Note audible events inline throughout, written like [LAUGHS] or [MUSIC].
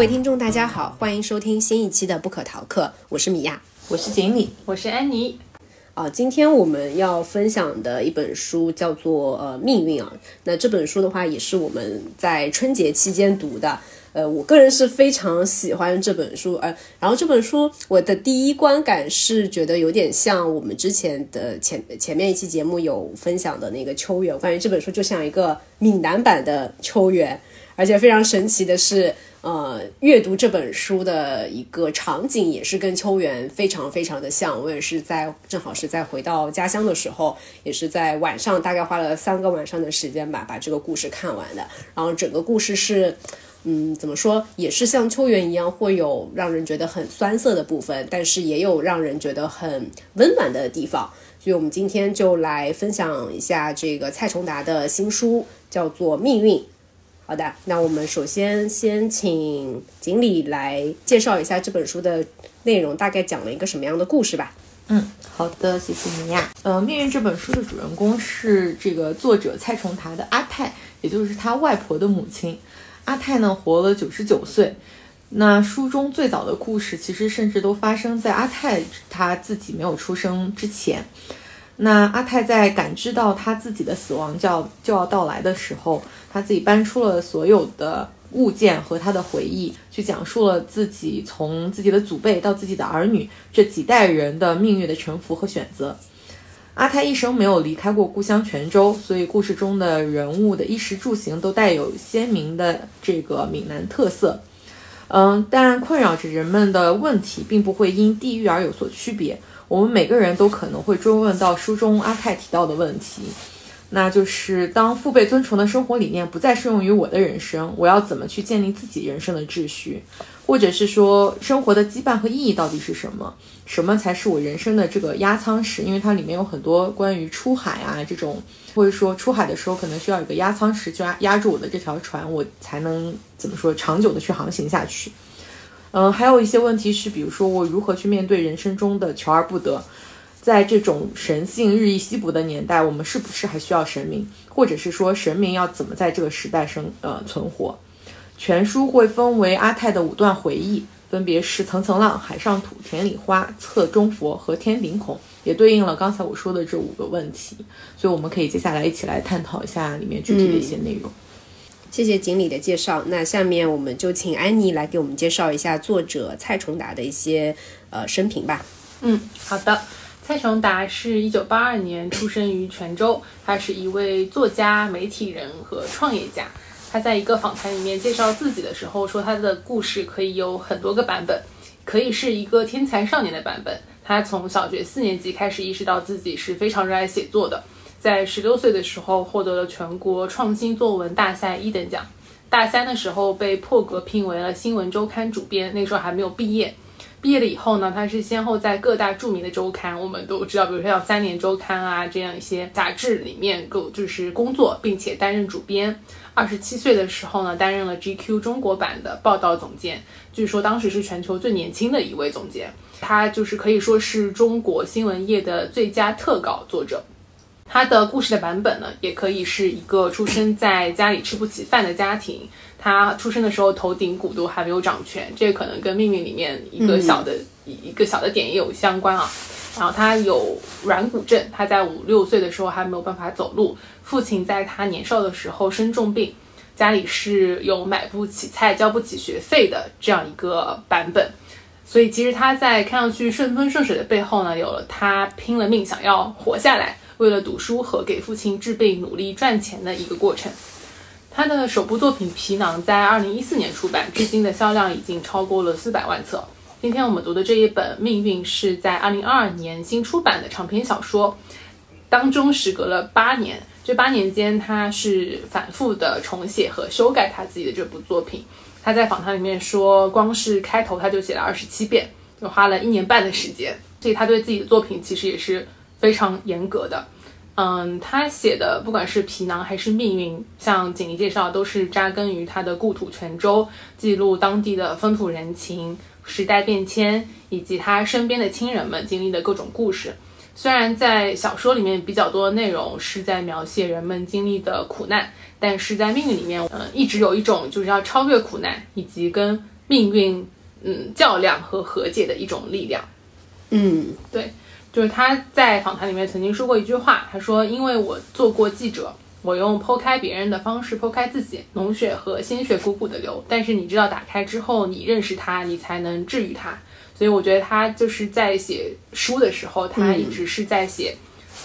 位听众，大家好，欢迎收听新一期的《不可逃课》，我是米娅，我是锦鲤，我是安妮。啊，今天我们要分享的一本书叫做《呃命运》啊。那这本书的话，也是我们在春节期间读的。呃，我个人是非常喜欢这本书。呃，然后这本书我的第一观感是觉得有点像我们之前的前前面一期节目有分享的那个秋园，我感觉这本书就像一个闽南版的秋园。而且非常神奇的是，呃，阅读这本书的一个场景也是跟秋园非常非常的像。我也是在正好是在回到家乡的时候，也是在晚上，大概花了三个晚上的时间吧，把这个故事看完的。然后整个故事是，嗯，怎么说，也是像秋园一样，会有让人觉得很酸涩的部分，但是也有让人觉得很温暖的地方。所以，我们今天就来分享一下这个蔡崇达的新书，叫做《命运》。好的，那我们首先先请锦鲤来介绍一下这本书的内容，大概讲了一个什么样的故事吧。嗯，好的，谢谢你呀。呃，命运这本书的主人公是这个作者蔡崇达的阿泰，也就是他外婆的母亲。阿泰呢活了九十九岁。那书中最早的故事，其实甚至都发生在阿泰他自己没有出生之前。那阿泰在感知到他自己的死亡就要就要到来的时候，他自己搬出了所有的物件和他的回忆，去讲述了自己从自己的祖辈到自己的儿女这几代人的命运的沉浮和选择。阿泰一生没有离开过故乡泉州，所以故事中的人物的衣食住行都带有鲜明的这个闽南特色。嗯，但困扰着人们的问题并不会因地域而有所区别。我们每个人都可能会追问到书中阿泰提到的问题，那就是当父辈尊崇的生活理念不再适用于我的人生，我要怎么去建立自己人生的秩序？或者是说，生活的羁绊和意义到底是什么？什么才是我人生的这个压舱石？因为它里面有很多关于出海啊这种，或者说出海的时候可能需要有个压舱石，就压压住我的这条船，我才能怎么说长久的去航行下去。嗯，还有一些问题是，比如说我如何去面对人生中的求而不得，在这种神性日益稀薄的年代，我们是不是还需要神明，或者是说神明要怎么在这个时代生呃存活？全书会分为阿泰的五段回忆，分别是层层浪、海上土、田里花、侧中佛和天顶孔，也对应了刚才我说的这五个问题，所以我们可以接下来一起来探讨一下里面具体的一些内容。谢谢锦鲤的介绍。那下面我们就请安妮来给我们介绍一下作者蔡崇达的一些呃生平吧。嗯，好的。蔡崇达是一九八二年出生于泉州，他是一位作家、媒体人和创业家。他在一个访谈里面介绍自己的时候说，他的故事可以有很多个版本，可以是一个天才少年的版本。他从小学四年级开始意识到自己是非常热爱写作的。在十六岁的时候获得了全国创新作文大赛一等奖，大三的时候被破格聘为了新闻周刊主编，那时候还没有毕业。毕业了以后呢，他是先后在各大著名的周刊，我们都知道，比如说像三联周刊啊这样一些杂志里面，够就是工作，并且担任主编。二十七岁的时候呢，担任了 GQ 中国版的报道总监，据说当时是全球最年轻的一位总监。他就是可以说是中国新闻业的最佳特稿作者。他的故事的版本呢，也可以是一个出生在家里吃不起饭的家庭，他出生的时候头顶骨都还没有长全，这可能跟命运里面一个小的一个小的点也有相关啊。然后他有软骨症，他在五六岁的时候还没有办法走路，父亲在他年少的时候生重病，家里是有买不起菜、交不起学费的这样一个版本。所以其实他在看上去顺风顺水的背后呢，有了他拼了命想要活下来。为了读书和给父亲治病，努力赚钱的一个过程。他的首部作品《皮囊》在二零一四年出版，至今的销量已经超过了四百万册。今天我们读的这一本《命运》是在二零二二年新出版的长篇小说，当中时隔了八年。这八年间，他是反复的重写和修改他自己的这部作品。他在访谈里面说，光是开头他就写了二十七遍，就花了一年半的时间。所以他对自己的作品其实也是。非常严格的，嗯，他写的不管是皮囊还是命运，像锦鲤介绍，都是扎根于他的故土泉州，记录当地的风土人情、时代变迁，以及他身边的亲人们经历的各种故事。虽然在小说里面比较多的内容是在描写人们经历的苦难，但是在命运里面，嗯，一直有一种就是要超越苦难，以及跟命运嗯较量和和解的一种力量。嗯对，就是他在访谈里面曾经说过一句话，他说：“因为我做过记者，我用剖开别人的方式剖开自己，脓血和鲜血汩汩的流。但是你知道，打开之后，你认识它，你才能治愈它。所以我觉得他就是在写书的时候，他一直是在写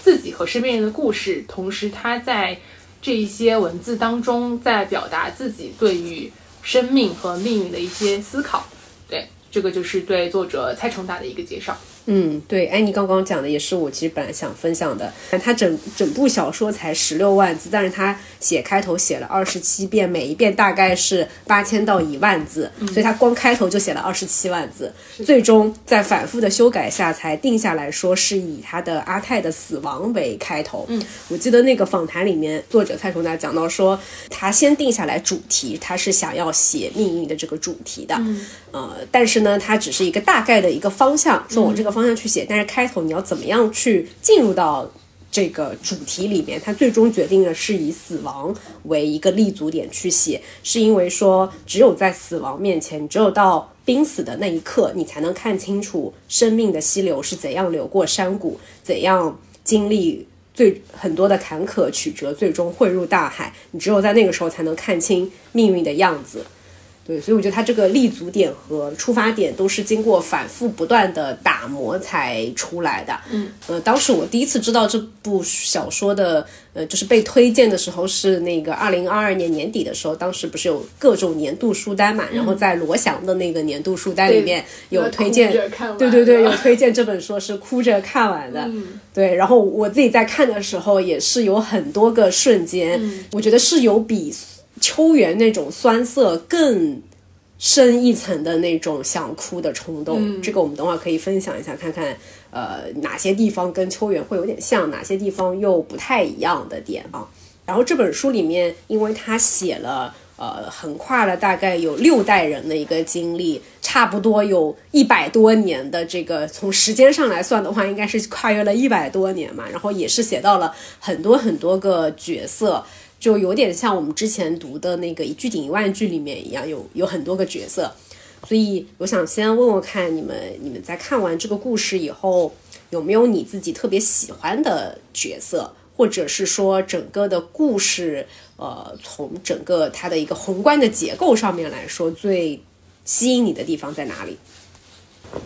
自己和身边人的故事，同时他在这一些文字当中在表达自己对于生命和命运的一些思考。对，这个就是对作者蔡崇达的一个介绍。嗯，对，安妮刚刚讲的也是我其实本来想分享的。他整整部小说才十六万字，但是他写开头写了二十七遍，每一遍大概是八千到一万字，所以他光开头就写了二十七万字。最终在反复的修改下才定下来说是以他的阿泰的死亡为开头。嗯，我记得那个访谈里面，作者蔡崇达讲到说，他先定下来主题，他是想要写命运的这个主题的。嗯，呃，但是呢，它只是一个大概的一个方向，说我这个方向去写，但是开头你要怎么样去进入到这个主题里面，它最终决定的是以死亡为一个立足点去写，是因为说只有在死亡面前，只有到濒死的那一刻，你才能看清楚生命的溪流是怎样流过山谷，怎样经历最很多的坎坷曲折，最终汇入大海。你只有在那个时候才能看清命运的样子。对，所以我觉得他这个立足点和出发点都是经过反复不断的打磨才出来的。嗯，呃，当时我第一次知道这部小说的，呃，就是被推荐的时候是那个二零二二年年底的时候，当时不是有各种年度书单嘛，然后在罗翔的那个年度书单里面有推荐，对对对，有推荐这本书是哭着看完的。对，然后我自己在看的时候也是有很多个瞬间，我觉得是有比。秋园那种酸涩更深一层的那种想哭的冲动，这个我们等会儿可以分享一下，看看呃哪些地方跟秋园会有点像，哪些地方又不太一样的点啊。然后这本书里面，因为他写了呃横跨了大概有六代人的一个经历，差不多有一百多年的这个从时间上来算的话，应该是跨越了一百多年嘛。然后也是写到了很多很多个角色。就有点像我们之前读的那个一句顶一万句里面一样，有有很多个角色，所以我想先问问看你们，你们在看完这个故事以后，有没有你自己特别喜欢的角色，或者是说整个的故事，呃，从整个它的一个宏观的结构上面来说，最吸引你的地方在哪里？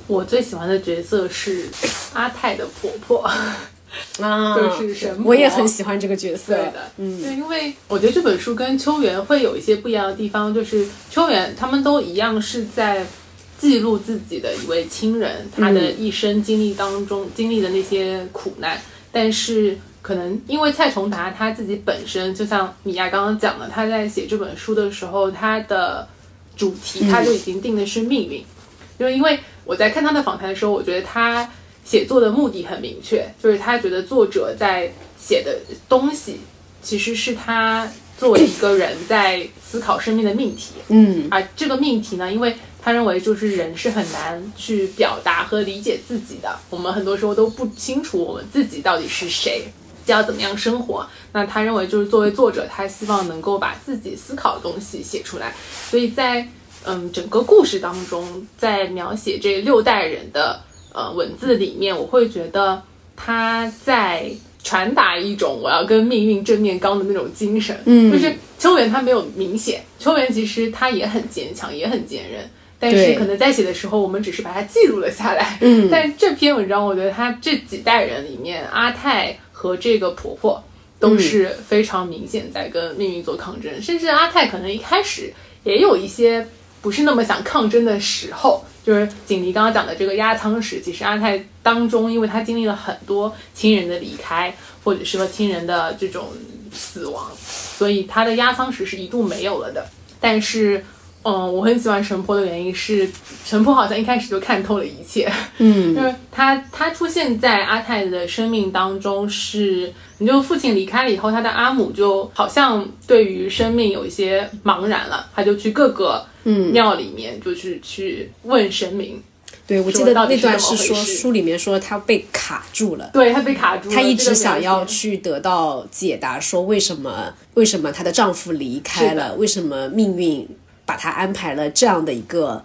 我最喜欢的角色是阿泰的婆婆。[LAUGHS] 啊，就是神我也很喜欢这个角色。对的，嗯，对，因为我觉得这本书跟秋园会有一些不一样的地方，就是秋园他们都一样是在记录自己的一位亲人他的一生经历当中经历的那些苦难，但是可能因为蔡崇达他自己本身，就像米娅刚刚讲的，他在写这本书的时候，他的主题他就已经定的是命运，就是因为我在看他的访谈的时候，我觉得他。写作的目的很明确，就是他觉得作者在写的东西，其实是他作为一个人在思考生命的命题。嗯，而这个命题呢，因为他认为就是人是很难去表达和理解自己的，我们很多时候都不清楚我们自己到底是谁，要怎么样生活。那他认为就是作为作者，他希望能够把自己思考的东西写出来。所以在嗯整个故事当中，在描写这六代人的。呃，文字里面我会觉得他在传达一种我要跟命运正面刚的那种精神。嗯，就是秋元他没有明显，秋元其实他也很坚强，也很坚韧，但是可能在写的时候，我们只是把它记录了下来。嗯，但这篇文章，我觉得他这几代人里面，阿泰和这个婆婆都是非常明显在跟命运做抗争，甚至阿泰可能一开始也有一些不是那么想抗争的时候。就是锦鲤刚刚讲的这个压舱石，其实阿泰当中，因为他经历了很多亲人的离开，或者是和亲人的这种死亡，所以他的压舱石是一度没有了的。但是，嗯，我很喜欢神婆的原因是，神婆好像一开始就看透了一切。嗯，[LAUGHS] 就是他他出现在阿泰的生命当中，是你就父亲离开了以后，他的阿母就好像对于生命有一些茫然了，他就去各个。嗯，庙里面就是去问神明。对，我记得那段是说书里面说他被卡住了。对他被卡住，了，他一直想要去得到解答，说为什么为什么她的丈夫离开了，为什么命运把他安排了这样的一个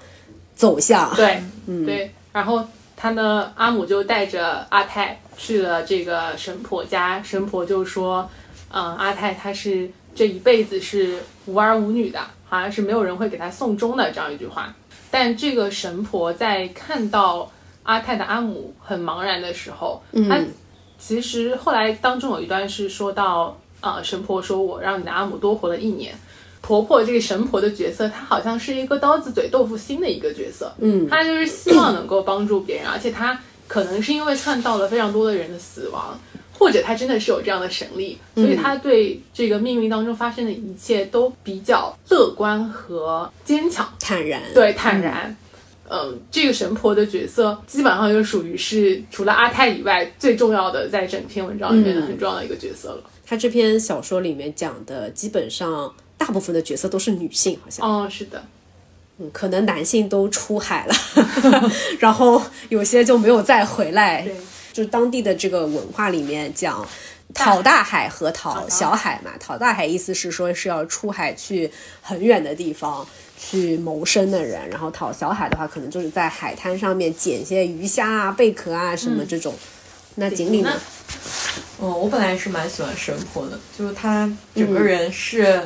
走向。对，嗯对，然后他呢，阿姆就带着阿泰去了这个神婆家，神婆就说，嗯，阿泰他是这一辈子是无儿无女的，好像是没有人会给他送终的这样一句话。但这个神婆在看到阿泰的阿姆很茫然的时候，他其实后来当中有一段是说到，呃，神婆说我让你的阿姆多活了一年。婆婆这个神婆的角色，她好像是一个刀子嘴豆腐心的一个角色，嗯，她就是希望能够帮助别人，而且她可能是因为看到了非常多的人的死亡，或者她真的是有这样的神力，所以她对这个命运当中发生的一切都比较乐观和坚强，坦然。对，坦然。嗯，这个神婆的角色基本上就属于是除了阿泰以外最重要的，在整篇文章里面的很重要的一个角色了。他这篇小说里面讲的基本上。大部分的角色都是女性，好像哦，是的，嗯，可能男性都出海了，[LAUGHS] 然后有些就没有再回来。对，就是当地的这个文化里面讲讨大海和讨小海嘛。讨大海意思是说是要出海去很远的地方去谋生的人，然后讨小海的话，可能就是在海滩上面捡些鱼虾啊、贝壳啊什么这种。那锦鲤呢？哦，我本来是蛮喜欢神婆的，就是他整个人是。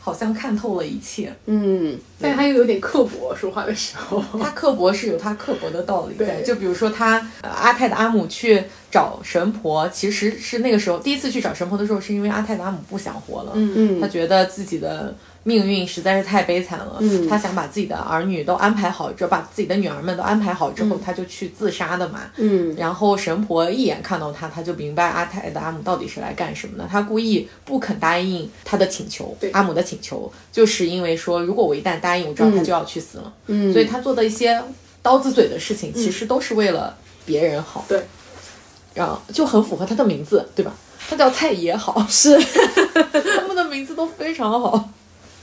好像看透了一切，嗯，但他又有点刻薄，说话的时候，他刻薄是有他刻薄的道理在。就比如说他阿泰的阿姆去找神婆，其实是那个时候第一次去找神婆的时候，是因为阿泰的阿姆不想活了，嗯嗯，他觉得自己的。命运实在是太悲惨了，他想把自己的儿女都安排好，就把自己的女儿们都安排好之后，他就去自杀的嘛。嗯，然后神婆一眼看到他，他就明白阿泰的阿姆到底是来干什么的。他故意不肯答应他的请求，阿姆的请求，就是因为说，如果我一旦答应，我知道他就要去死了。嗯，所以他做的一些刀子嘴的事情，其实都是为了别人好。对，然后就很符合他的名字，对吧？他叫蔡也好，[LAUGHS] 是 [LAUGHS] 他们的名字都非常好。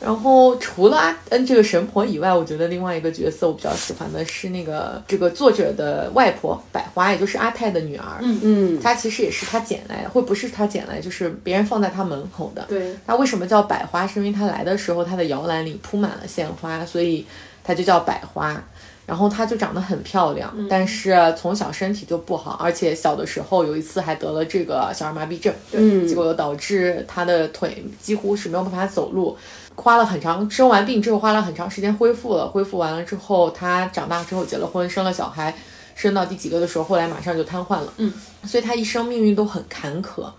然后除了阿嗯这个神婆以外，我觉得另外一个角色我比较喜欢的是那个这个作者的外婆百花，也就是阿泰的女儿。嗯嗯，她其实也是他捡来，或不是他捡来，就是别人放在他门口的。对。她为什么叫百花？是因为她来的时候，她的摇篮里铺满了鲜花，所以她就叫百花。然后她就长得很漂亮，但是从小身体就不好，而且小的时候有一次还得了这个小儿麻痹症，嗯，结果导致她的腿几乎是没有办法走路。花了很长，生完病之后花了很长时间恢复了。恢复完了之后，她长大之后结了婚，生了小孩，生到第几个的时候，后来马上就瘫痪了。嗯，所以她一生命运都很坎坷，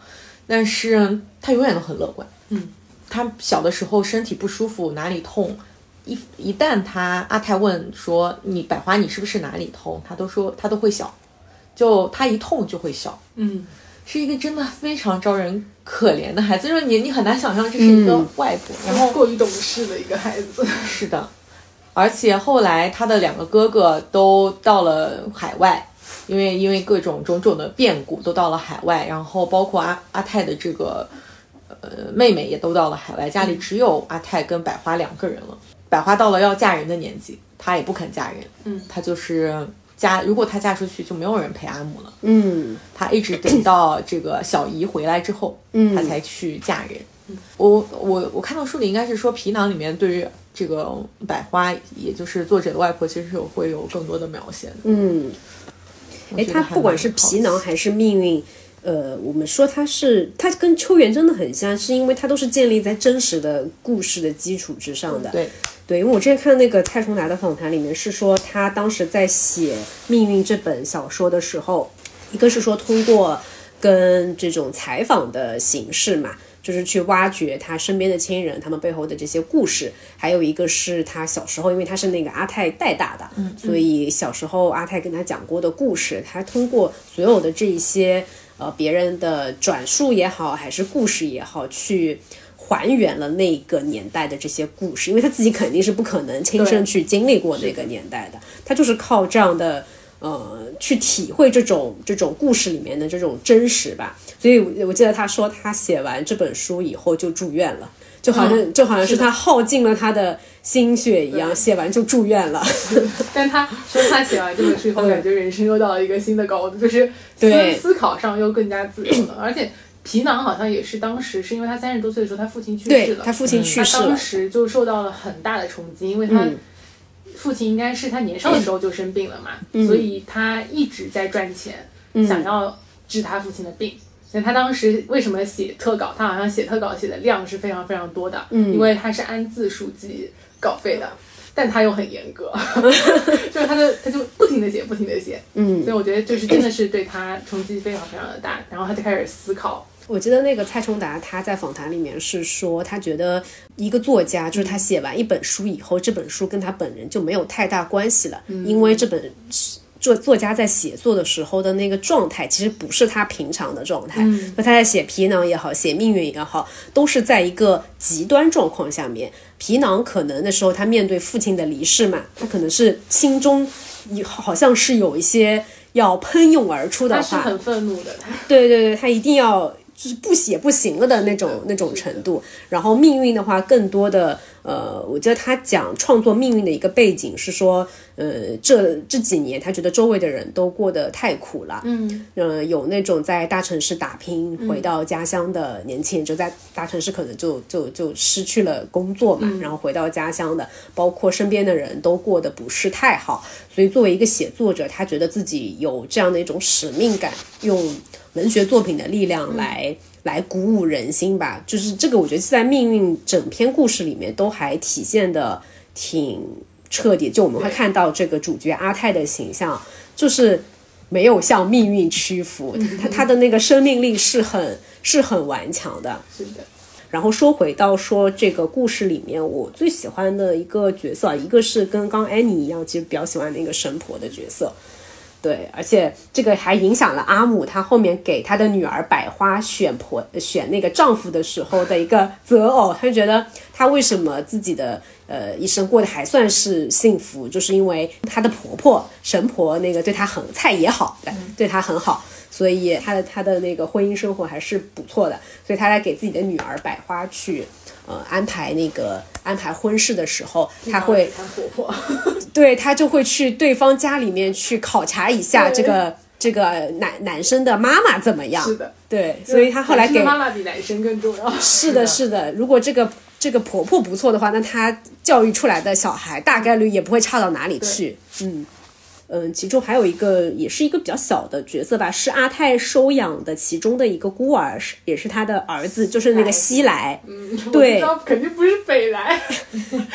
但是她永远都很乐观。嗯，她小的时候身体不舒服，哪里痛，一一旦他阿泰问说你百花你是不是哪里痛，他都说他都会笑，就他一痛就会笑。嗯。是一个真的非常招人可怜的孩子，就是你，你很难想象这是一个外婆，然后过于懂事的一个孩子。是的，而且后来他的两个哥哥都到了海外，因为因为各种种种的变故都到了海外，然后包括阿阿泰的这个呃妹妹也都到了海外，家里只有阿泰跟百花两个人了。百花到了要嫁人的年纪，她也不肯嫁人，嗯，她就是。嫁如果她嫁出去，就没有人陪阿母了。嗯，她一直等到这个小姨回来之后，嗯，她才去嫁人。我我我看到书里应该是说皮囊里面对于这个百花，也就是作者的外婆，其实是有会有更多的描写的。嗯，哎，她不管是皮囊还是命运，呃，我们说他是他跟秋元真的很像，是因为他都是建立在真实的故事的基础之上的。对。对，因为我之前看那个蔡崇达的访谈里面是说，他当时在写《命运》这本小说的时候，一个是说通过跟这种采访的形式嘛，就是去挖掘他身边的亲人，他们背后的这些故事；还有一个是他小时候，因为他是那个阿泰带大的，所以小时候阿泰跟他讲过的故事，他通过所有的这一些呃别人的转述也好，还是故事也好，去。还原了那个年代的这些故事，因为他自己肯定是不可能亲身去经历过那个年代的，他就是靠这样的呃去体会这种这种故事里面的这种真实吧。所以我记得他说他写完这本书以后就住院了，就好像就好像是他耗尽了他的心血一样，写完就住院了。[LAUGHS] 但他说他写完这本书以后，感觉人生又到了一个新的高度，就是思思考上又更加自由了，[CLEARS THROAT] 而且。皮囊好像也是当时是因为他三十多岁的时候，他父亲去世了。他父亲去世了，他当时就受到了很大的冲击，因为他父亲应该是他年少的时候就生病了嘛，所以他一直在赚钱，想要治他父亲的病。所以他当时为什么写特稿？他好像写特稿写的量是非常非常多的，嗯因为他是按字数计稿费的，但他又很严格，[LAUGHS] 就是他的他就不停的写，不停的写，嗯。所以我觉得就是真的是对他冲击非常非常的大，然后他就开始思考，我记得那个蔡崇达他在访谈里面是说，他觉得一个作家就是他写完一本书以后，这本书跟他本人就没有太大关系了，因为这本作作家在写作的时候的那个状态，其实不是他平常的状态。嗯，他在写皮囊也好，写命运也好，都是在一个极端状况下面。皮囊可能那时候，他面对父亲的离世嘛，他可能是心中有好像是有一些要喷涌而出的话，他是很愤怒的，对对对，他一定要就是不写不行了的那种那种程度。然后命运的话，更多的呃，我记得他讲创作命运的一个背景是说，呃，这这几年他觉得周围的人都过得太苦了，嗯，呃，有那种在大城市打拼回到家乡的年轻人，就在大城市可能就就就失去了工作嘛，然后回到家乡的，包括身边的人都过得不是太好，所以作为一个写作者，他觉得自己有这样的一种使命感，用文学作品的力量来、来鼓舞人心吧。就是这个，我觉得在命运整篇故事里面都还体现的挺彻底。就我们会看到这个主角阿泰的形象，就是没有向命运屈服，他他的那个生命力是很是很顽强的。是的，然后说回到说这个故事里面，我最喜欢的一个角色，一个是跟刚安妮一样，其实比较喜欢那个神婆的角色。对，而且这个还影响了阿姆她后面给她的女儿百花选婆选那个丈夫的时候的一个择偶，她就觉得她为什么自己的呃一生过得还算是幸福，就是因为她的婆婆神婆那个对她很菜也好，对对她很好，所以她的她的那个婚姻生活还是不错的，所以她来给自己的女儿百花去呃安排那个安排婚事的时候，他会看婆婆，[LAUGHS] [LAUGHS] 对他就会去对方家里面去考察一下这个这个男男生的妈妈怎么样。是的，对，所以他后来给妈妈比男生更重要，是的，是的。如果这个这个婆婆不错的话，那她教育出来的小孩大概率也不会差到哪里去。嗯嗯，其中还有一个也是一个比较小的角色吧，是阿泰收养的其中的一个孤儿，是也是他的儿子，就是那个西来。嗯，对肯定不是北来，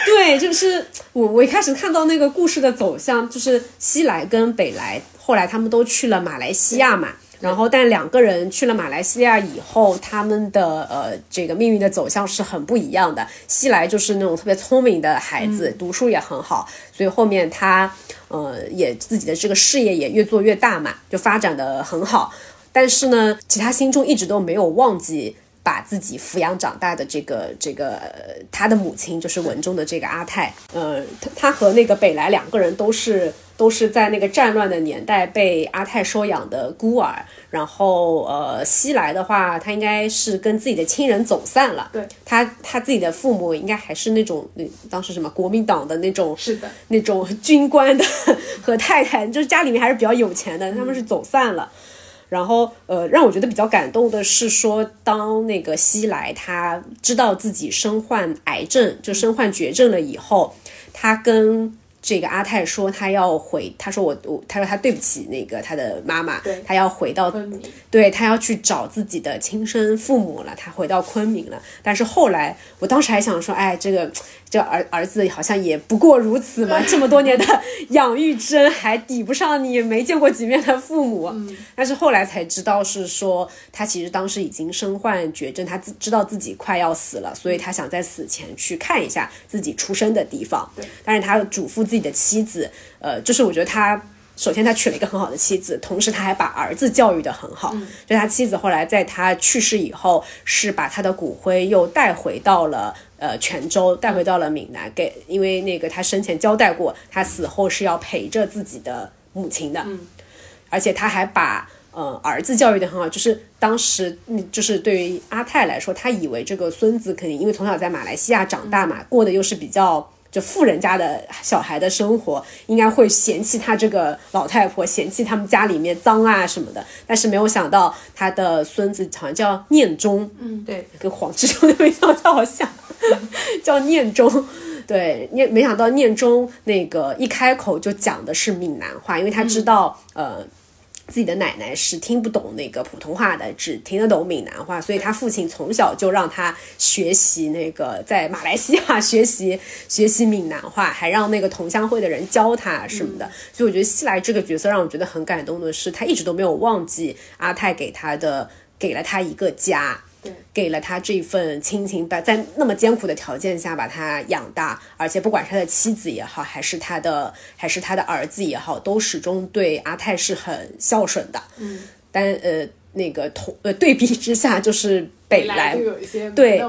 对，就是我我一开始看到那个故事的走向，就是西来跟北来，后来他们都去了马来西亚嘛。然后，但两个人去了马来西亚以后，他们的呃这个命运的走向是很不一样的。西来就是那种特别聪明的孩子，读书也很好，所以后面他呃也自己的这个事业也越做越大嘛，就发展的很好。但是呢，其他心中一直都没有忘记把自己抚养长大的这个这个呃他的母亲，就是文中的这个阿泰，呃，他他和那个北来两个人都是都是在那个战乱的年代被阿泰收养的孤儿，然后呃西来的话，他应该是跟自己的亲人走散了，对。他他自己的父母应该还是那种那当时什么国民党的那种是的，那种军官的 [LAUGHS] 和太太，就是家里面还是比较有钱的，他们是走散了。然后，呃，让我觉得比较感动的是说，当那个西来他知道自己身患癌症，就身患绝症了以后，他跟这个阿泰说，他要回，他说我我，他说他对不起那个他的妈妈，他要回到对他要去找自己的亲生父母了，他回到昆明了。但是后来，我当时还想说，哎，这个这儿儿子好像也不过如此嘛，[LAUGHS] 这么多年的养育之恩还抵不上你没见过几面的父母。但是后来才知道是说，他其实当时已经身患绝症，他自知道自己快要死了，所以他想在死前去看一下自己出生的地方。但是他嘱咐自己的妻子，呃，就是我觉得他。首先，他娶了一个很好的妻子，同时他还把儿子教育的很好。就他妻子后来在他去世以后，是把他的骨灰又带回到了呃泉州，带回到了闽南，给因为那个他生前交代过，他死后是要陪着自己的母亲的。而且他还把呃儿子教育的很好，就是当时嗯就是对于阿泰来说，他以为这个孙子肯定因为从小在马来西亚长大嘛，过的又是比较。就富人家的小孩的生活，应该会嫌弃他这个老太婆，嫌弃他们家里面脏啊什么的。但是没有想到，他的孙子好像叫念中，嗯，对，跟黄志忠的味道好像，[LAUGHS] 叫念中。对，念没想到念中那个一开口就讲的是闽南话，因为他知道、呃。自己的奶奶是听不懂那个普通话的，只听得懂闽南话，所以他父亲从小就让他学习那个在马来西亚学习学习闽南话，还让那个同乡会的人教他什么的。所以我觉得西来这个角色让我觉得很感动的是，他一直都没有忘记阿泰给他的，给了他一个家。对，给了他这份亲情，把在那么艰苦的条件下把他养大，而且不管是他的妻子也好，还是他的还是他的儿子也好，都始终对阿泰是很孝顺的。嗯，但呃，那个同呃对比之下，就是北来就有一些对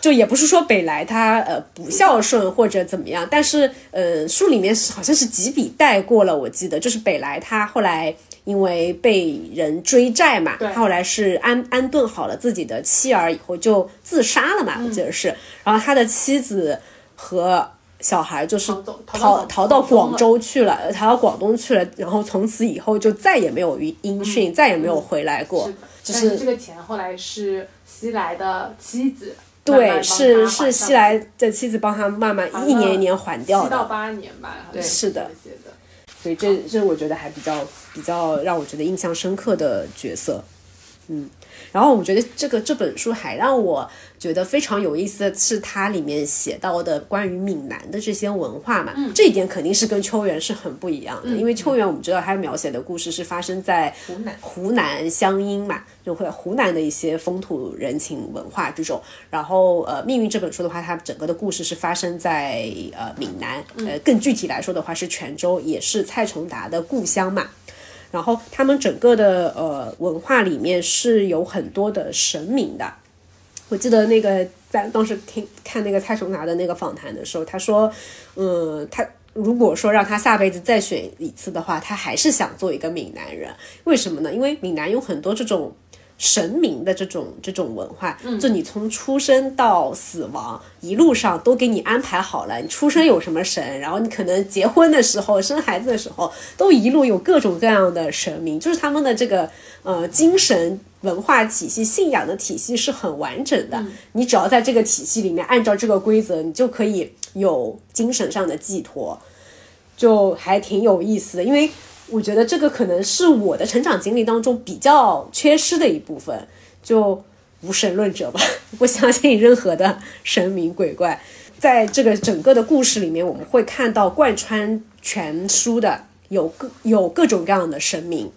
就也不是说北来他呃不孝顺或者怎么样，但是呃书里面好像是几笔带过了，我记得就是北来他后来因为被人追债嘛，他后来是安安顿好了自己的妻儿以后就自杀了嘛，我记得是，然后他的妻子和小孩就是逃逃逃到广州去了，呃逃到广东去了，然后从此以后就再也没有音音讯，再也没有回来过。是。就是这个钱后来是西来的妻子对，是是西来的妻子帮他慢慢一年一年还掉七到，八年吧，好像是的。所以这这我觉得还比较比较让我觉得印象深刻的角色，嗯。然后我觉得这个这本书还让我觉得非常有意思的是，它里面写到的关于闽南的这些文化嘛，这一点肯定是跟秋园是很不一样的，因为秋园我们知道它描写的故事是发生在湖南湖南湘阴嘛，就会湖南的一些风土人情文化这种。然后呃，命运这本书的话，它整个的故事是发生在呃闽南，呃更具体来说的话是泉州，也是蔡崇达的故乡嘛。然后他们整个的呃文化里面是有很多的神明的。我记得那个在当时听看那个蔡崇达的那个访谈的时候，他说，嗯，他如果说让他下辈子再选一次的话，他还是想做一个闽南人。为什么呢？因为闽南有很多这种神明的这种这种文化，就你从出生到死亡一路上都给你安排好了，你出生有什么神，然后你可能结婚的时候、生孩子的时候，都一路有各种各样的神明，就是他们的这个呃精神。文化体系、信仰的体系是很完整的。你只要在这个体系里面按照这个规则，你就可以有精神上的寄托，就还挺有意思的。因为我觉得这个可能是我的成长经历当中比较缺失的一部分，就无神论者吧，[LAUGHS] 不相信任何的神明鬼怪。在这个整个的故事里面，我们会看到贯穿全书的有各有各种各样的神明。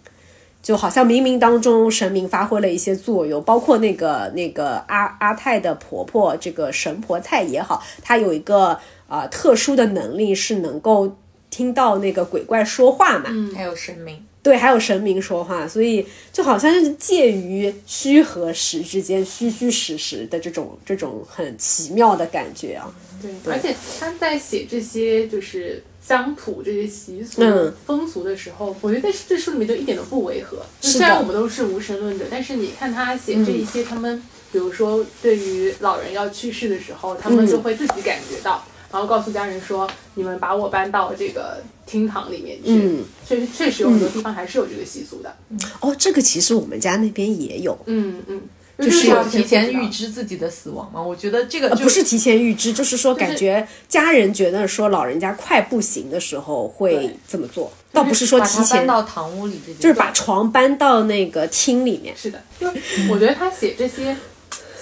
就好像冥冥当中神明发挥了一些作用，包括那个那个阿阿泰的婆婆，这个神婆菜也好，她有一个啊、呃特殊的能力，是能够听到那个鬼怪说话嘛。嗯还有神明，对，还有神明说话，所以就好像是介于虚和实之间，虚虚实实的这种这种很奇妙的感觉啊。对，而且他在写这些就是乡土这些习俗、嗯风俗的时候，我觉得在这书里面就一点都不违和。虽然我们都是无神论者，但是你看他写这一些，他们比如说对于老人要去世的时候，他们就会自己感觉到。然后告诉家人说：“你们把我搬到这个厅堂里面去。嗯确实，确实有很多地方还是有这个习俗的。哦，这个其实我们家那边也有，嗯嗯，就是要要提前预知自己的死亡吗？我觉得这个就呃不是提前预知，就是说感觉家人觉得说老人家快不行的时候会对这么做，倒不是说提前，搬到堂屋里这件，就是把床搬到那个厅里面。是的，就我觉得他写这些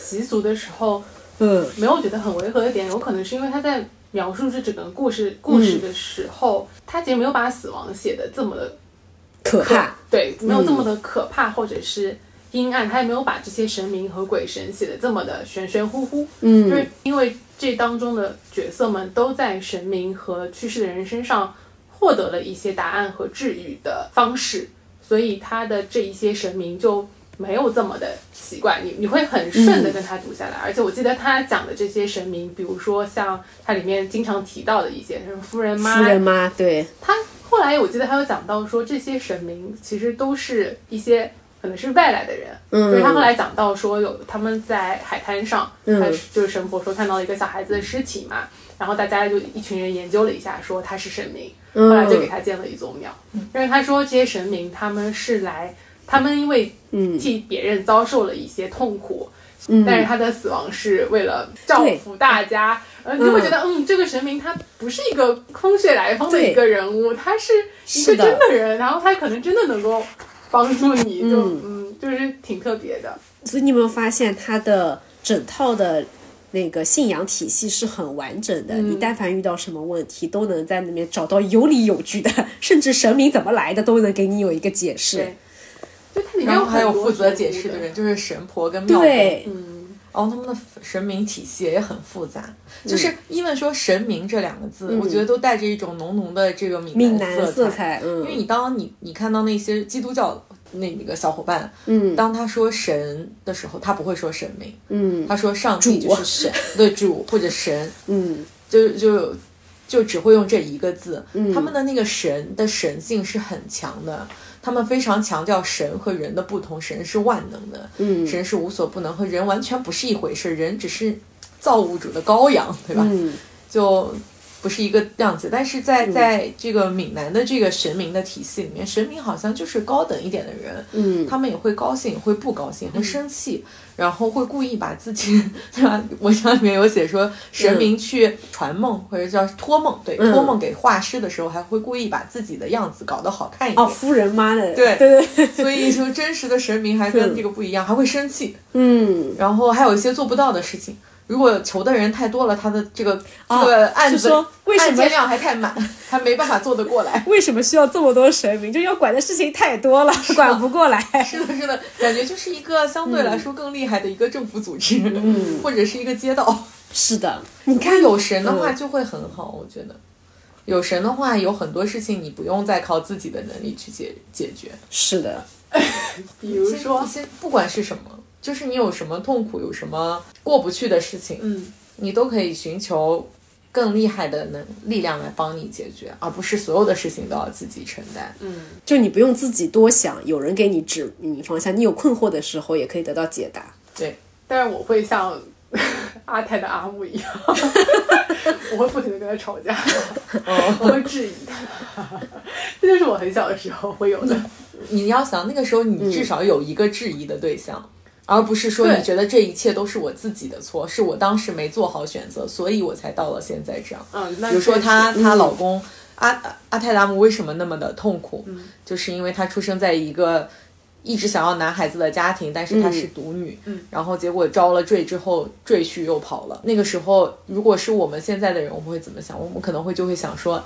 习俗的时候，嗯没有觉得很违和的点，有可能是因为他在描述这整个故事故事的时候，他其实没有把死亡写的这么的可怕。对，没有这么的可怕、或者是阴暗，他也没有把这些神明和鬼神写的这么的玄玄乎乎。嗯就是因为这当中的角色们都在神明和去世的人身上获得了一些答案和治愈的方式，所以他的这一些神明就没有这么的奇怪，你你会很顺的跟他读下来。而且我记得他讲的这些神明，比如说像他里面经常提到的一些，什么夫人妈，夫人妈，对，他后来我记得他有讲到说，这些神明其实都是一些可能是外来的人，嗯。就是他后来讲到说有他们在海滩上，嗯。他就是神婆说看到了一个小孩子的尸体嘛，然后大家就一群人研究了一下，说他是神明，嗯。后来就给他建了一座庙，因为他说这些神明他们是来，他们因为嗯替别人遭受了一些痛苦。但是他的死亡是为了造福大家。呃，你就会觉得，嗯，这个神明他不是一个空穴来风的一个人物，他是一个真的人，然后他可能真的能够帮助你，就嗯，就是挺特别的。所以你有没有发现他的整套的那个信仰体系是很完整的？你但凡遇到什么问题，都能在那边找到有理有据的，甚至神明怎么来的都能给你有一个解释。就它里面然后还有负责解释的人，就是神婆跟庙公。对，嗯，然后他们的神明体系也很复杂，就是因为说神明这两个字，我觉得都带着一种浓浓的这个闽闽南南色彩。彩，嗯，因为你当你你看到那些基督教那个小伙伴，嗯当他说神的时候，他不会说神明，嗯他说上帝就是神，对主或者神，[LAUGHS] 嗯就就就只会用这一个字。嗯他们的那个神的神性是很强的，他们非常强调神和人的不同，神是万能的，嗯神是无所不能，和人完全不是一回事，人只是造物主的羔羊，对吧？嗯就不是一个样子。但是在在这个闽南的这个神明的体系里面，神明好像就是高等一点的人，嗯他们也会高兴，也会不高兴，会生气，然后会故意把自己，[LAUGHS] 对吧？文章里面有写说，神明去传梦、或者叫托梦，对，嗯。托梦给画师的时候，还会故意把自己的样子搞得好看一点。哦，夫人妈的，对。[LAUGHS] 对对，所以说，真实的神明还跟这个不一样，还会生气，嗯，然后还有一些做不到的事情。如果求的人太多了，他的这个、这个案子说为什么案件量还太满，[LAUGHS] 他没办法做得过来。[LAUGHS] 为什么需要这么多神明？就要管的事情太多了，[LAUGHS] 管不过来。是的，是的，感觉就是一个相对来说更厉害的一个政府组织，嗯，或者是一个街道。是的，你看有神的话嗯就会很好，我觉得。有神的话，有很多事情你不用再靠自己的能力去解解决。是的，比如说不管是什么，就是你有什么痛苦，有什么过不去的事情，嗯，你都可以寻求更厉害的能力量来帮你解决，而不是所有的事情都要自己承担。嗯就你不用自己多想，有人给你指明方向，你有困惑的时候也可以得到解答。对，但是我会像 [LAUGHS] 阿泰的阿木一样，[LAUGHS] 我会不停的跟他吵架，我会质疑他，[LAUGHS] 这就是我很小的时候会有的。你要想那个时候，你至少有一个质疑的对象。而不是说对你觉得这一切都是我自己的错，是我当时没做好选择，所以我才到了现在这样。嗯，那比如说她她老公阿阿泰达姆为什么那么的痛苦，就是因为她出生在一个一直想要男孩子的家庭，但是她是独女，然后结果招了赘之后赘婿又跑了。那个时候，如果是我们现在的人，我们会怎么想？我们可能会就会想说，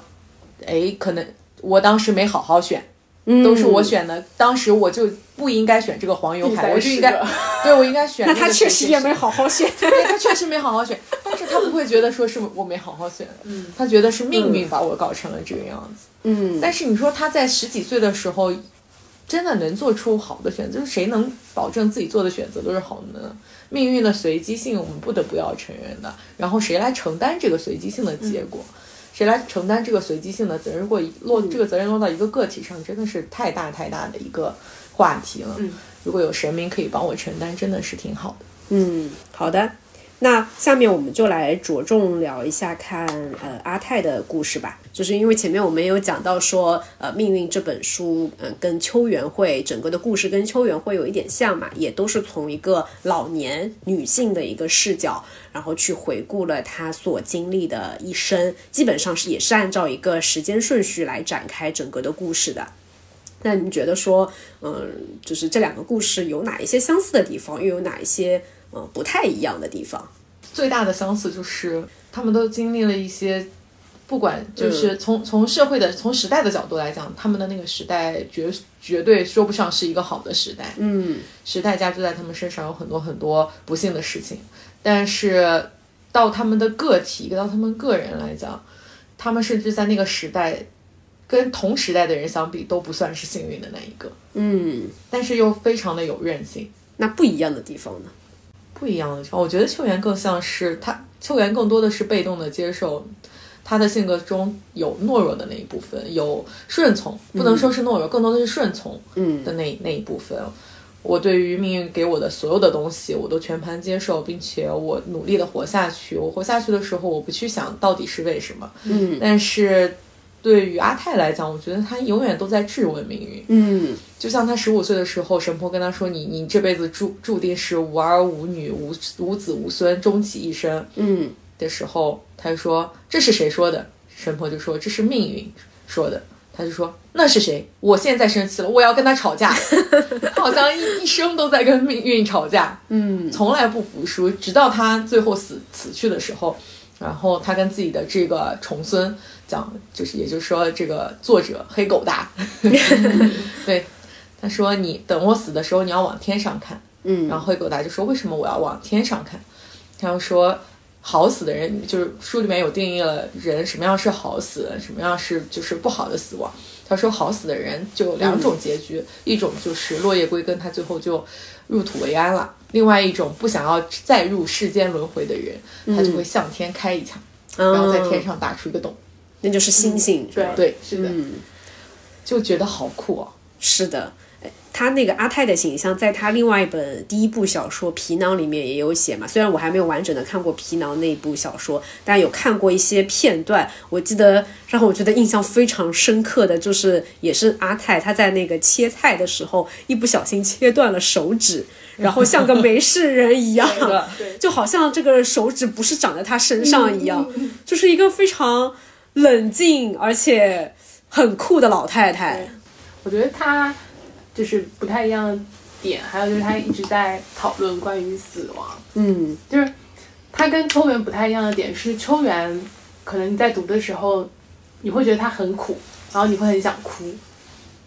哎，可能我当时没好好选。都是我选的，当时我就不应该选这个黄油海，我就应该，[LAUGHS] 对我应该选。那他确实也没好好选。[LAUGHS] 对他确实没好好选，但是他不会觉得说是我没好好选，嗯，他觉得是命运把我搞成了这个样子。嗯，但是你说他在十几岁的时候，真的能做出好的选择，就是谁能保证自己做的选择都是好的呢？命运的随机性，我们不得不要承认的。然后谁来承担这个随机性的结果？谁来承担这个随机性的责任？如果落这个责任落到一个个体上，真的是太大太大的一个话题了。嗯，如果有神明可以帮我承担，真的是挺好的。嗯，好的。那下面我们就来着重聊一下看呃阿泰的故事吧，就是因为前面我们有讲到说，呃，命运这本书，嗯、跟秋园会整个的故事跟秋园会有一点像嘛，也都是从一个老年女性的一个视角，然后去回顾了她所经历的一生，基本上是也是按照一个时间顺序来展开整个的故事的。那你觉得说，嗯、就是这两个故事有哪一些相似的地方，又有哪一些嗯不太一样的地方？最大的相似就是他们都经历了一些，不管就是从、从社会的从时代的角度来讲，他们的那个时代绝绝对说不上是一个好的时代。嗯时代加注在他们身上有很多很多不幸的事情，但是到他们的个体，到他们个人来讲，他们甚至在那个时代跟同时代的人相比，都不算是幸运的那一个，嗯，但是又非常的有韧性。那不一样的地方呢？不一样的地方，我觉得秋元更像是他，秋元更多的是被动的接受，他的性格中有懦弱的那一部分，有顺从，不能说是懦弱，更多的是顺从嗯的那那一部分。我对于命运给我的所有的东西，我都全盘接受，并且我努力的活下去。我活下去的时候，我不去想到底是为什么，嗯但是对于阿泰来讲，我觉得他永远都在质问命运。嗯就像他十五岁的时候，神婆跟他说：“你你这辈子注注定是无儿无女、无无子无孙，终其一生。”嗯的时候，他就说：“这是谁说的？”神婆就说：“这是命运说的。”他就说：“那是谁？我现在生气了，我要跟他吵架。[LAUGHS] ”他好像一一生都在跟命运吵架，嗯从来不服输，直到他最后死死去的时候，然后他跟自己的这个重孙讲，就是也就是说这个作者黑狗大，[LAUGHS] 对，他说你等我死的时候你要往天上看，嗯，然后黑狗大就说为什么我要往天上看？他又说好死的人，就是书里面有定义了人什么样是好死，什么样是就是不好的死亡。他说好死的人就有两种结局，一种就是落叶归根，他最后就入土为安了；另外一种不想要再入世间轮回的人，他就会向天开一枪，然后在天上打出一个洞。那就是星星，对对，是的，嗯，就觉得好酷哦。是的。哎他那个阿泰的形象，在他另外一本第一部小说《皮囊》里面也有写嘛。虽然我还没有完整的看过《皮囊》那部小说，但有看过一些片段。我记得让我觉得印象非常深刻的就是，也是阿泰他在那个切菜的时候，一不小心切断了手指，然后像个没事人一样，[LAUGHS] 对 [LAUGHS] 就好像这个手指不是长在他身上一样，就是一个非常冷静而且很酷的老太太。我觉得她就是不太一样的点，还有就是她一直在讨论关于死亡，嗯就是她跟秋元不太一样的点是，秋元可能你在读的时候，你会觉得他很苦，然后你会很想哭。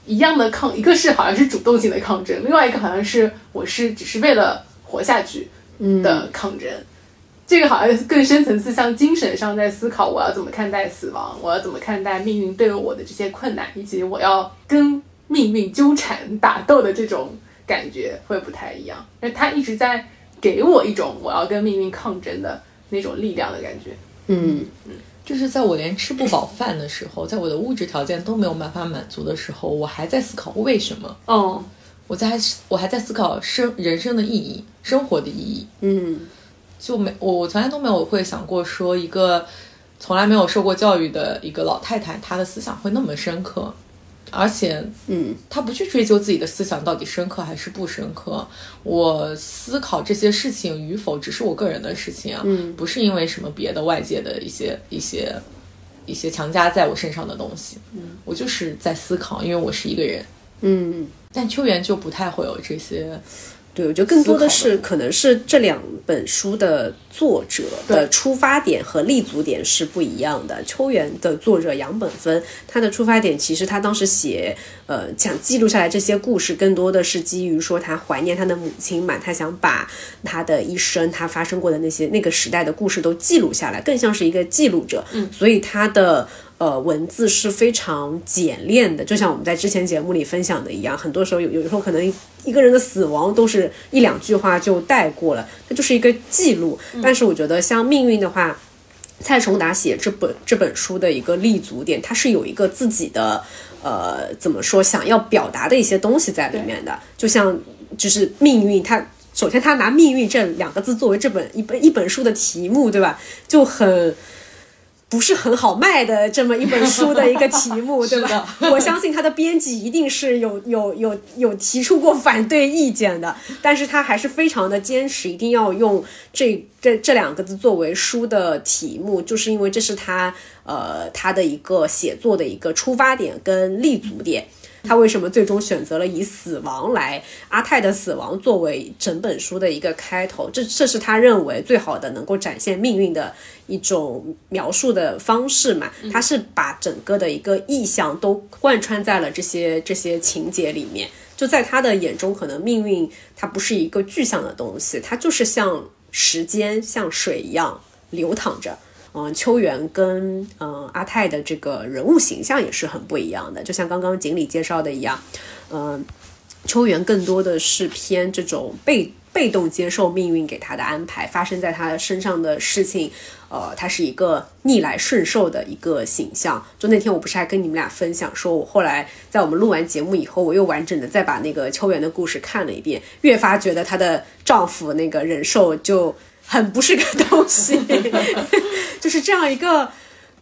一样的抗，一个是好像是主动性的抗争，另外一个好像是我是只是为了活下去的抗争。这个好像更深层次，像精神上在思考我要怎么看待死亡，我要怎么看待命运对我的这些困难，以及我要跟命运纠缠打斗的这种感觉会不太一样。而他一直在给我一种我要跟命运抗争的那种力量的感觉。嗯就是在我连吃不饱饭的时候，在我的物质条件都没有办法满足的时候，我还在思考为什么。哦，我在我还在思考生人生的意义，生活的意义。嗯就没我我从来都没有会想过说一个从来没有受过教育的一个老太太，她的思想会那么深刻，而且嗯她不去追究自己的思想到底深刻还是不深刻。我思考这些事情与否，只是我个人的事情啊，嗯不是因为什么别的外界的一些一些一些强加在我身上的东西。嗯，我就是在思考，因为我是一个人。嗯，但秋元就不太会有这些，对，我觉得更多的是可能是这两本书的作者的出发点和立足点是不一样的。秋园的作者杨本芬，他的出发点其实他当时写呃想记录下来这些故事，更多的是基于说他怀念他的母亲嘛，他想把他的一生他发生过的那些那个时代的故事都记录下来，更像是一个记录者。嗯，所以他的。呃，文字是非常简练的，就像我们在之前节目里分享的一样，很多时候有有时候可能一个人的死亡都是一两句话就带过了，它就是一个记录。但是我觉得像命运的话，蔡崇达写这本这本书的一个立足点，它是有一个自己的呃怎么说想要表达的一些东西在里面的，就像就是命运他。首先，他拿“命运”这两个字作为这本一本一本书的题目，对吧？就很不是很好卖的这么一本书的一个题目，[LAUGHS] 对吧？[LAUGHS] 我相信他的编辑一定是有有有有提出过反对意见的，但是他还是非常的坚持，一定要用这这这两个字作为书的题目，就是因为这是他呃他的一个写作的一个出发点跟立足点。他为什么最终选择了以死亡来阿泰的死亡作为整本书的一个开头？这这是他认为最好的能够展现命运的一种描述的方式嘛？他是把整个的一个意象都贯穿在了这些这些情节里面。就在他的眼中，可能命运它不是一个具象的东西，它就是像时间像水一样流淌着。嗯，秋元跟嗯阿泰的这个人物形象也是很不一样的，就像刚刚锦鲤介绍的一样，嗯，秋元更多的是偏这种被被动接受命运给他的安排，发生在他身上的事情，呃，他是一个逆来顺受的一个形象。就那天我不是还跟你们俩分享，说我后来在我们录完节目以后，我又完整的再把那个秋元的故事看了一遍，越发觉得她的丈夫那个忍受就。很不是个东西，[LAUGHS] 就是这样一个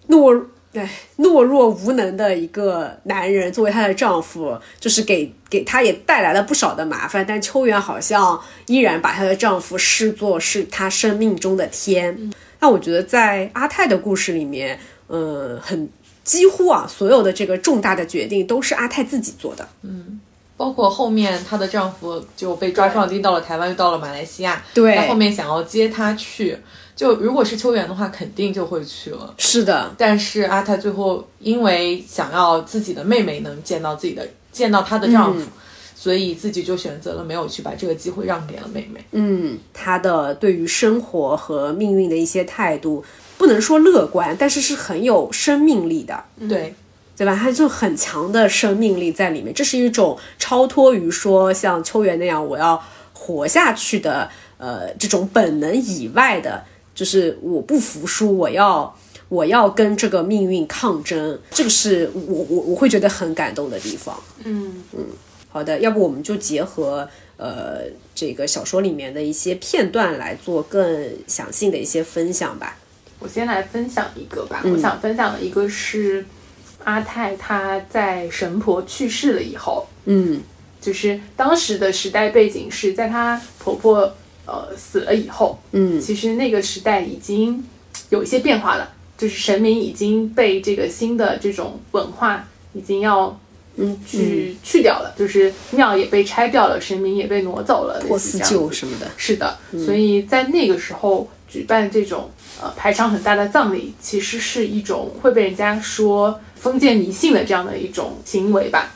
懦哎，懦弱无能的一个男人作为她的丈夫，就是给给她也带来了不少的麻烦。但秋元好像依然把她的丈夫视作是她生命中的天。那我觉得在阿泰的故事里面，嗯，很几乎啊，所有的这个重大的决定都是阿泰自己做的。包括后面她的丈夫就被抓上钉到了台湾，又到了马来西亚。对在后面想要接她去，就如果是秋元的话，肯定就会去了。是的，但是阿泰最后因为想要自己的妹妹能见到自己的见到她的丈夫，所以自己就选择了没有去把这个机会让给了妹妹。嗯，她的对于生活和命运的一些态度，不能说乐观，但是是很有生命力的。对，对吧？它就很强的生命力在里面，这是一种超脱于说像秋元那样我要活下去的呃这种本能以外的，就是我不服输，我要我要跟这个命运抗争，这个是我我我会觉得很感动的地方。嗯好的，要不我们就结合呃这个小说里面的一些片段来做更详细的一些分享吧。我先来分享一个吧。我想分享的一个是阿泰他在神婆去世了以后，嗯。就是当时的时代背景是在她婆婆呃死了以后，嗯。其实那个时代已经有一些变化了，就是神明已经被这个新的这种文化已经要嗯去去掉了，就是庙也被拆掉了，神明也被挪走了，类破四旧什么的。是的，所以在那个时候举办这种呃排场很大的葬礼，其实是一种会被人家说封建迷信的这样的一种行为吧。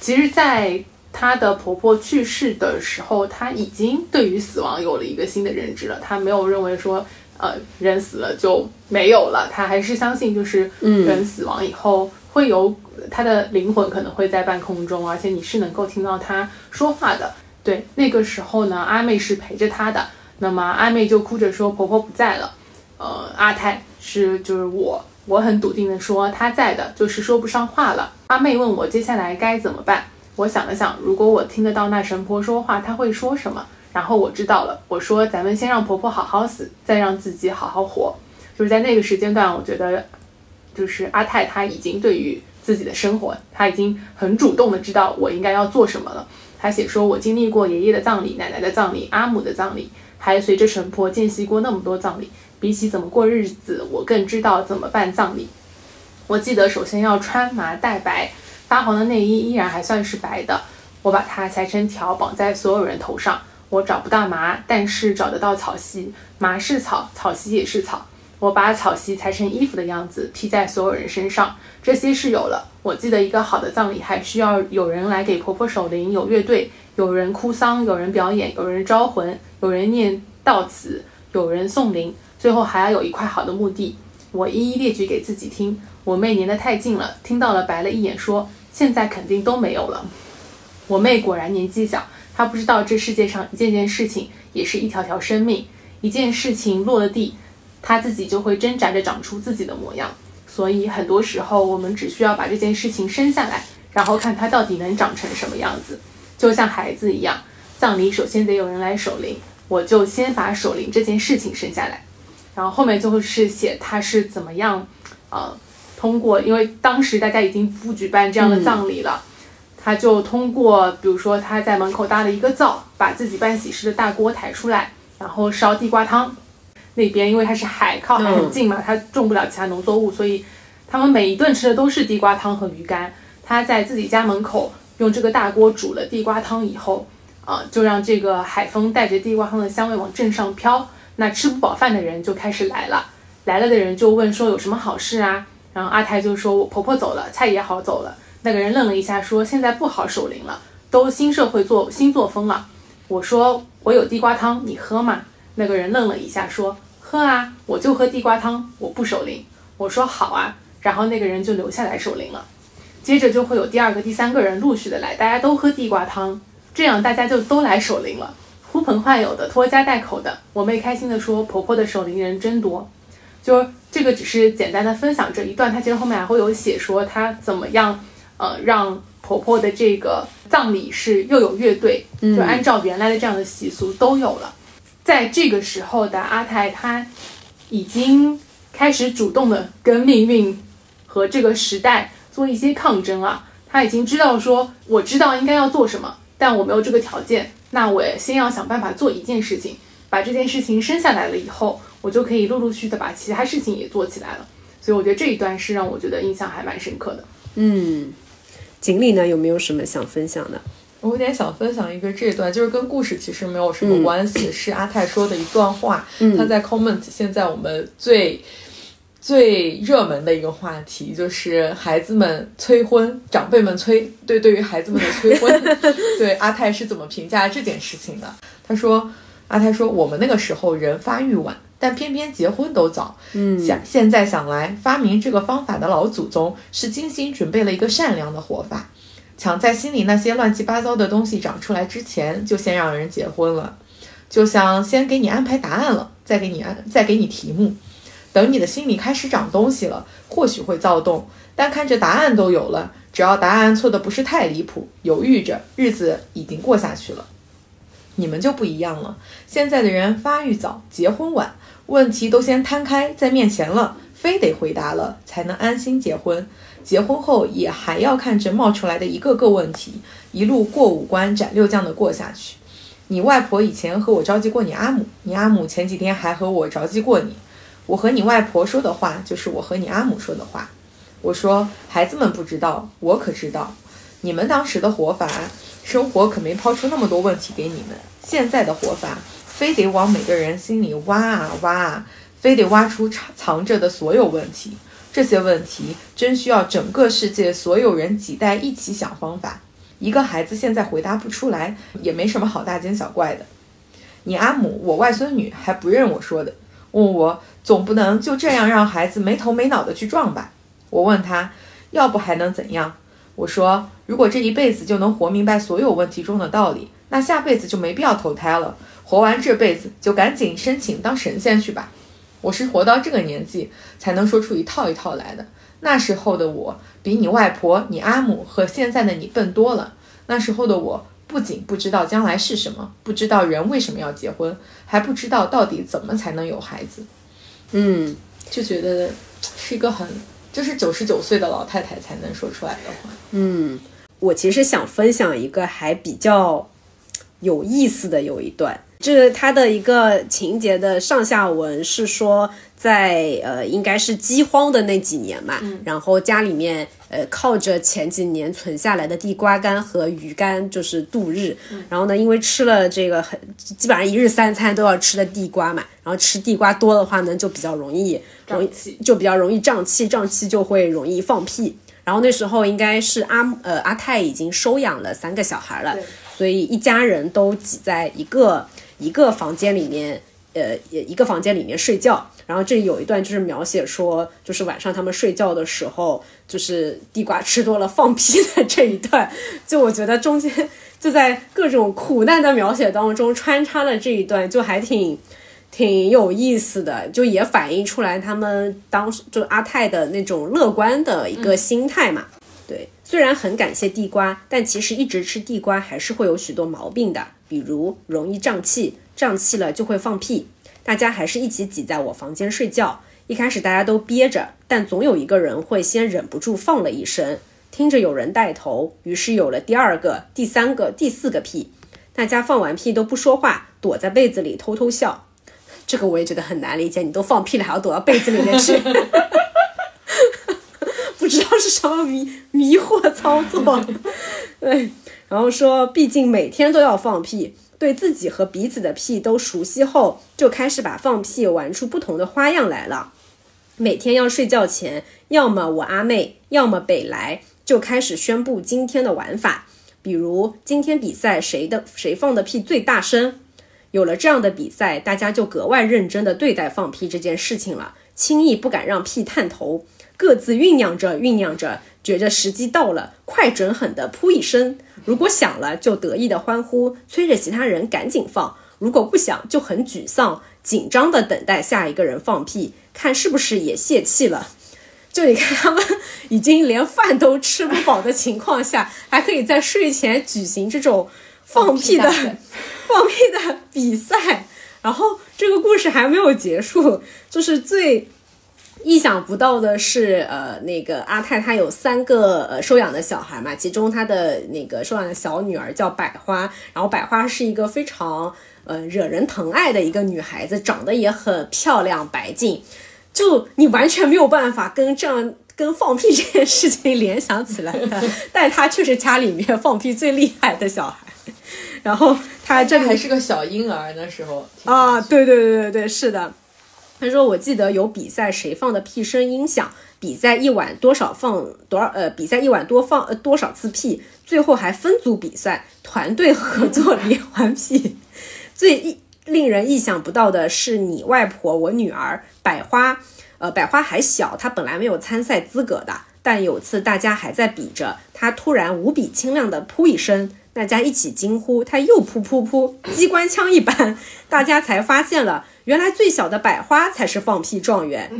其实，在她的婆婆去世的时候，她已经对于死亡有了一个新的认知了。她没有认为说，呃，人死了就没有了，她还是相信就是人死亡以后会有她的灵魂可能会在半空中，而且你是能够听到她说话的。对，那个时候呢，阿妹是陪着她的。那么阿妹就哭着说婆婆不在了。呃，阿泰是就是我，我很笃定的说他在的，就是说不上话了。阿妹问我接下来该怎么办，我想了想，如果我听得到那神婆说话，她会说什么？然后我知道了，我说咱们先让婆婆好好死，再让自己好好活。就是在那个时间段，我觉得就是阿泰他已经对于自己的生活，他已经很主动的知道我应该要做什么了。他写说，我经历过爷爷的葬礼、奶奶的葬礼、阿母的葬礼，还随着神婆见习过那么多葬礼。比起怎么过日子，我更知道怎么办葬礼。我记得首先要穿麻戴白，发黄的内衣依然还算是白的。我把它裁成条，绑在所有人头上。我找不到麻，但是找得到草席。麻是草，草席也是草。我把草席裁成衣服的样子，披在所有人身上。这些是有了。我记得一个好的葬礼还需要有人来给婆婆守灵，有乐队，有人哭丧，有人表演，有人招魂，有人念悼词，有人送灵，最后还要有一块好的墓地。我一一列举给自己听。我妹粘得太近了，听到了白了一眼，说：“现在肯定都没有了。”我妹果然年纪小，她不知道这世界上一件件事情也是一条条生命，一件事情落了地，她自己就会挣扎着长出自己的模样。所以很多时候，我们只需要把这件事情生下来，然后看它到底能长成什么样子。就像孩子一样，葬礼首先得有人来守灵，我就先把守灵这件事情生下来，然后后面就是写他是怎么样，呃，通过，因为当时大家已经不举办这样的葬礼了。他就通过，比如说他在门口搭了一个灶，把自己办喜事的大锅抬出来，然后烧地瓜汤。那边因为它是海，靠海很近嘛，它种不了其他农作物，所以他们每一顿吃的都是地瓜汤和鱼干。他在自己家门口用这个大锅煮了地瓜汤以后，啊、就让这个海风带着地瓜汤的香味往镇上飘。那吃不饱饭的人就开始来了，来了的人就问说有什么好事啊？然后阿泰就说我婆婆走了，菜也好走了。那个人愣了一下，说：“现在不好守灵了，都新社会作新作风了。”我说：“我有地瓜汤，你喝吗？”那个人愣了一下，说：“喝啊，我就喝地瓜汤，我不守灵。”我说：“好啊。”然后那个人就留下来守灵了。接着就会有第二个、第三个人陆续的来，大家都喝地瓜汤，这样大家就都来守灵了，呼朋唤友的，拖家带口的。我妹开心的说：“婆婆的守灵人真多。”就这个只是简单的分享这一段，她其实后面还会有写说她怎么样。呃，让婆婆的这个葬礼是又有乐队，就按照原来的这样的习俗都有了。在这个时候的阿泰，他已经开始主动的跟命运和这个时代做一些抗争啊。他已经知道说，我知道应该要做什么，但我没有这个条件，那我先要想办法做一件事情，把这件事情生下来了以后，我就可以陆陆续续的把其他事情也做起来了。所以我觉得这一段是让我觉得印象还蛮深刻的。嗯，锦鲤呢有没有什么想分享的？我有点想分享一个这一段，就是跟故事其实没有什么关系，是阿泰说的一段话。他在 comment 现在我们最最热门的一个话题，就是孩子们催婚，长辈们催对对于孩子们的催婚，[LAUGHS] 对阿泰是怎么评价这件事情的？他说，阿泰说我们那个时候人发育晚，但偏偏结婚都早。嗯，想现在想来，发明这个方法的老祖宗是精心准备了一个善良的活法。抢在心里那些乱七八糟的东西长出来之前，就先让人结婚了，就像先给你安排答案了，再给你安，再给你题目。等你的心里开始长东西了，或许会躁动，但看着答案都有了，只要答案错的不是太离谱，犹豫着，日子已经过下去了。你们就不一样了，现在的人发育早，结婚晚，问题都先摊开在面前了，非得回答了才能安心结婚。结婚后也还要看着冒出来的一个个问题，一路过五关斩六将的过下去。你外婆以前和我着急过你阿母，你阿母前几天还和我着急过你。我和你外婆说的话，就是我和你阿母说的话。我说孩子们不知道，我可知道。你们当时的活法，生活可没抛出那么多问题给你们。现在的活法，非得往每个人心里挖啊挖啊，非得挖出藏藏着的所有问题。这些问题真需要整个世界所有人几代一起想方法。一个孩子现在回答不出来，也没什么好大惊小怪的。你阿母，我外孙女还不认我说的，问我总不能就这样让孩子没头没脑的去撞吧？我问他，要不还能怎样？我说，如果这一辈子就能活明白所有问题中的道理，那下辈子就没必要投胎了。活完这辈子，就赶紧申请当神仙去吧。我是活到这个年纪才能说出一套一套来的。那时候的我比你外婆、你阿母和现在的你笨多了。那时候的我不仅不知道将来是什么，不知道人为什么要结婚，还不知道到底怎么才能有孩子。嗯，就觉得是一个很，就是九十九岁的老太太才能说出来的话。嗯，我其实想分享一个还比较有意思的有一段。这它的一个情节的上下文是说，在呃应该是饥荒的那几年嘛，然后家里面呃靠着前几年存下来的地瓜干和鱼干就是度日，然后呢，因为吃了这个很基本上一日三餐都要吃的地瓜嘛，然后吃地瓜多的话呢，就比较容易容易就比较容易胀气，胀气就会容易放屁。然后那时候应该是阿呃阿泰已经收养了三个小孩了，所以一家人都挤在一个。一个房间里面，呃，一个房间里面睡觉。然后这里有一段就是描写说，就是晚上他们睡觉的时候，就是地瓜吃多了放屁的这一段。就我觉得中间就在各种苦难的描写当中穿插了这一段，就还挺挺有意思的，就也反映出来他们当时就阿泰的那种乐观的一个心态嘛。对，虽然很感谢地瓜，但其实一直吃地瓜还是会有许多毛病的。比如容易胀气，胀气了就会放屁。大家还是一起挤在我房间睡觉。一开始大家都憋着，但总有一个人会先忍不住放了一声。听着有人带头，于是有了第二个、第三个、第四个屁。大家放完屁都不说话，躲在被子里偷偷笑。[LAUGHS] 这个我也觉得很难理解，你都放屁了还要躲到被子里面去？[LAUGHS] 不知道是什么迷迷惑操作。[LAUGHS] 对。然后说，毕竟每天都要放屁，对自己和彼此的屁都熟悉后，就开始把放屁玩出不同的花样来了。每天要睡觉前，要么我阿妹，要么北来，就开始宣布今天的玩法。比如今天比赛谁的谁放的屁最大声。有了这样的比赛，大家就格外认真地对待放屁这件事情了，轻易不敢让屁探头，各自酝酿着酝酿着，觉着时机到了，快准狠地噗一声。如果响了，就得意的欢呼，催着其他人赶紧放；如果不响，就很沮丧，紧张的等待下一个人放屁，看是不是也泄气了。[LAUGHS] 就你看，他们已经连饭都吃不饱的情况下，还可以在睡前举行这种放屁的 [LAUGHS] 放屁的比赛。然后这个故事还没有结束，就是最意想不到的是，呃，那个阿泰他有三个呃收养的小孩嘛，其中他的那个收养的小女儿叫百花，然后百花是一个非常呃惹人疼爱的一个女孩子，长得也很漂亮白净，就你完全没有办法跟这样跟放屁 [LAUGHS] 这件事情联想起来的，但他却是家里面放屁最厉害的小孩，然后他这里还是个小婴儿那时候啊，对对对对对，是的。他说：“我记得有比赛，谁放的屁声音响？比赛一晚多少放多少？呃，比赛一晚多放呃多少次屁？最后还分组比赛，团队合作连环屁。最意令人意想不到的是，你外婆我女儿百花，呃，百花还小，她本来没有参赛资格的。但有次大家还在比着，她突然无比清亮的噗一声。”大家一起惊呼，他又噗噗噗，机关枪一般，大家才发现了，原来最小的百花才是放屁状元。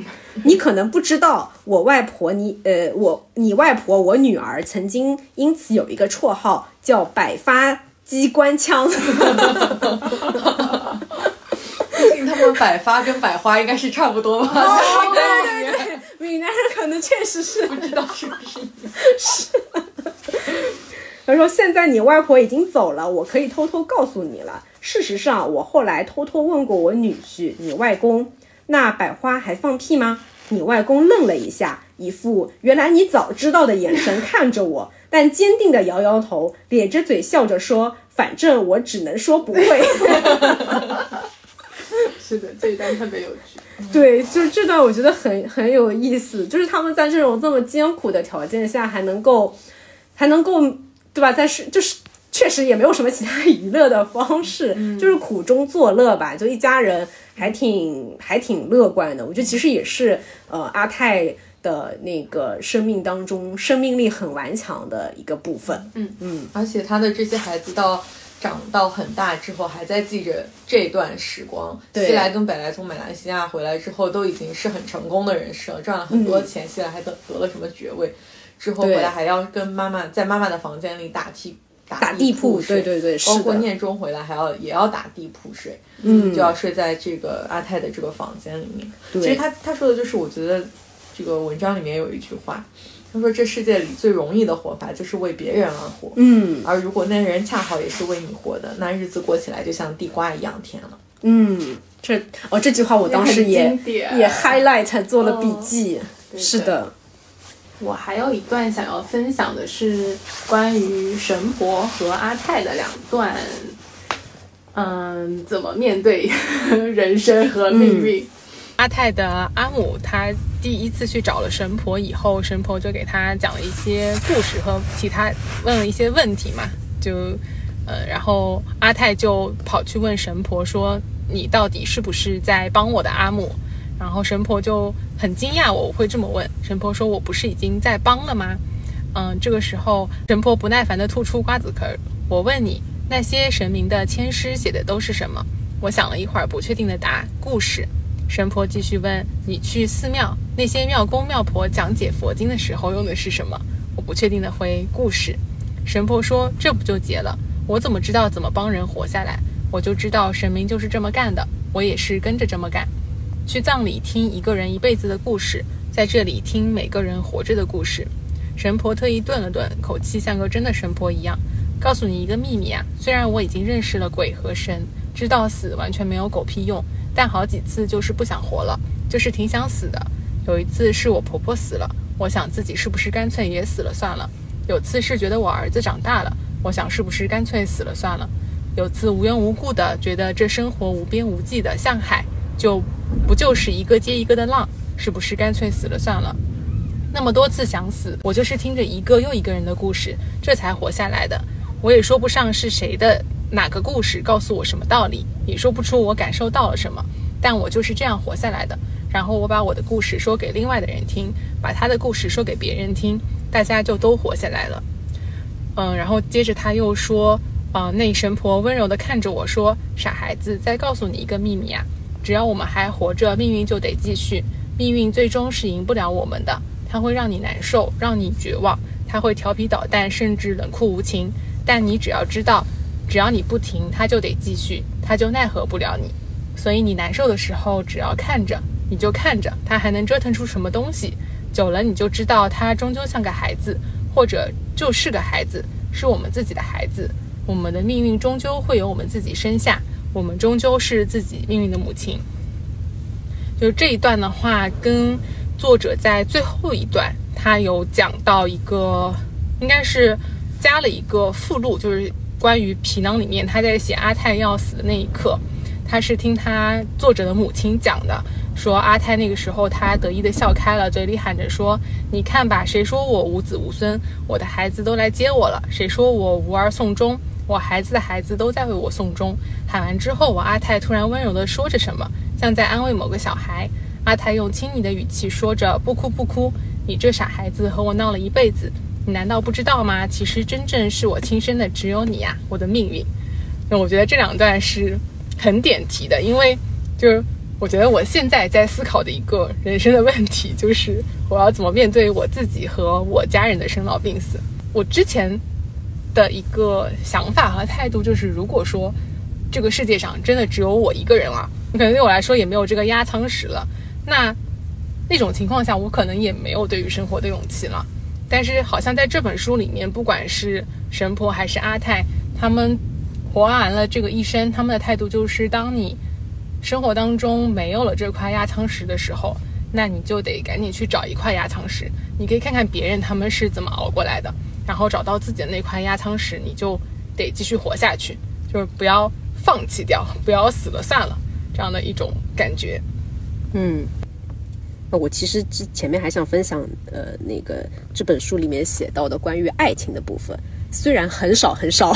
你可能不知道，我外婆你呃我你外婆我女儿曾经因此有一个绰号叫百发机关枪。毕竟他们百发跟百花应该是差不多吧？对对对，闽南人可能确实是不知道是不是是。[LAUGHS] 他说：“现在你外婆已经走了，我可以偷偷告诉你了。事实上，我后来偷偷问过我女婿，你外公，那百花还放屁吗？你外公愣了一下，一副原来你早知道的眼神看着我，但坚定的摇摇头，咧着嘴笑着说：反正我只能说不会。[LAUGHS] 是的，这一段特别有趣。对，就这段我觉得很很有意思，就是他们在这种这么艰苦的条件下，还能够，还能够。”对吧？在是就是确实也没有什么其他娱乐的方式，就是苦中作乐吧。就一家人还挺还挺乐观的。我觉得其实也是呃阿泰的那个生命当中生命力很顽强的一个部分。嗯嗯，而且他的这些孩子到长到很大之后，还在记着这段时光。西来跟北来从马来西亚回来之后，都已经是很成功的人士了，赚了很多钱。西来还得得了什么爵位？之后回来还要跟妈妈在妈妈的房间里打地打地铺，对对对，包括念中回来还要也要打地铺睡，嗯，就要睡在这个阿泰的这个房间里面。其实他他说的就是，我觉得这个文章里面有一句话，他说这世界里最容易的活法就是为别人而活，嗯，而如果那人恰好也是为你活的，那日子过起来就像地瓜一样甜了。嗯，这哦这句话我当时也也 highlight 做了笔记，是的。我还有一段想要分享的是关于神婆和阿泰的两段，嗯，怎么面对 [LAUGHS] 人生和命运。阿泰的阿姆他第一次去找了神婆以后，神婆就给他讲了一些故事和其他问了一些问题嘛，就呃，然后阿泰就跑去问神婆说：“你到底是不是在帮我的阿姆？”然后神婆就很惊讶，我会这么问。神婆说：“我不是已经在帮了吗？”嗯，这个时候神婆不耐烦地吐出瓜子壳。我问你，那些神明的签诗写的都是什么？我想了一会儿，不确定的答：故事。神婆继续问：“你去寺庙，那些庙公庙婆讲解佛经的时候用的是什么？”我不确定的回：“故事。”神婆说：“这不就结了？我怎么知道怎么帮人活下来？我就知道神明就是这么干的，我也是跟着这么干。”去葬礼听一个人一辈子的故事，在这里听每个人活着的故事。神婆特意顿了顿，口气像个真的神婆一样，告诉你一个秘密啊！虽然我已经认识了鬼和神，知道死完全没有狗屁用，但好几次就是不想活了，就是挺想死的。有一次是我婆婆死了，我想自己是不是干脆也死了算了；有次是觉得我儿子长大了，我想是不是干脆死了算了；有次无缘无故的觉得这生活无边无际的像海。就不就是一个接一个的浪，是不是干脆死了算了？那么多次想死，我就是听着一个又一个人的故事，这才活下来的。我也说不上是谁的哪个故事告诉我什么道理，也说不出我感受到了什么，但我就是这样活下来的。然后我把我的故事说给另外的人听，把他的故事说给别人听，大家就都活下来了。嗯，然后接着他又说，啊，那神婆温柔地看着我说：“傻孩子，再告诉你一个秘密啊。”只要我们还活着，命运就得继续。命运最终是赢不了我们的，它会让你难受，让你绝望，它会调皮捣蛋，甚至冷酷无情。但你只要知道，只要你不停，它就得继续，它就奈何不了你。所以你难受的时候，只要看着，你就看着它还能折腾出什么东西。久了你就知道它终究像个孩子，或者就是个孩子，是我们自己的孩子。我们的命运终究会由我们自己生下，我们终究是自己命运的母亲。就这一段的话，跟作者在最后一段，他有讲到一个，应该是加了一个附录，就是关于皮囊里面他在写阿泰要死的那一刻，他是听他作者的母亲讲的，说阿泰那个时候他得意的笑开了，嘴里喊着说：“你看吧，谁说我无子无孙？我的孩子都来接我了。谁说我无儿送终？我孩子的孩子都在为我送终。”喊完之后，我阿泰突然温柔地说着什么。像在安慰某个小孩，阿泰用亲昵的语气说着：“不哭不哭，你这傻孩子和我闹了一辈子，你难道不知道吗？其实真正是我亲生的只有你呀，我的命运。”那我觉得这两段是很点题的，因为就是我觉得我现在在思考的一个人生的问题，就是我要怎么面对我自己和我家人的生老病死。我之前的一个想法和态度就是，如果说这个世界上真的只有我一个人了。可能对我来说也没有这个压舱石了，那那种情况下，我可能也没有对于生活的勇气了。但是好像在这本书里面，不管是神婆还是阿泰，他们活完了这个一生，他们的态度就是：当你生活当中没有了这块压舱石的时候，那你就得赶紧去找一块压舱石。你可以看看别人他们是怎么熬过来的，然后找到自己的那块压舱石，你就得继续活下去，就是不要放弃掉，不要死了算了。这样的一种感觉，嗯，那我其实之前面还想分享，呃，那个这本书里面写到的关于爱情的部分，虽然很少很少，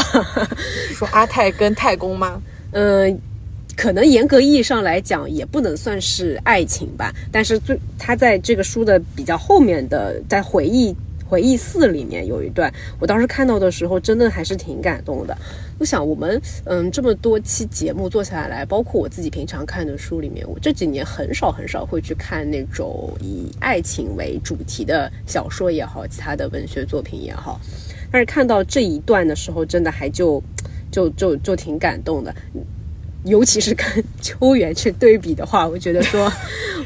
说阿泰跟太公吗？嗯，[LAUGHS] 可能严格意义上来讲也不能算是爱情吧，但是最他在这个书的比较后面的在回忆。回忆四里面有一段，我当时看到的时候，真的还是挺感动的。我想，我们嗯这么多期节目做下来，包括我自己平常看的书里面，我这几年很少很少会去看那种以爱情为主题的小说也好，其他的文学作品也好。但是看到这一段的时候，真的还就就就就挺感动的。尤其是跟秋元去对比的话，我觉得说，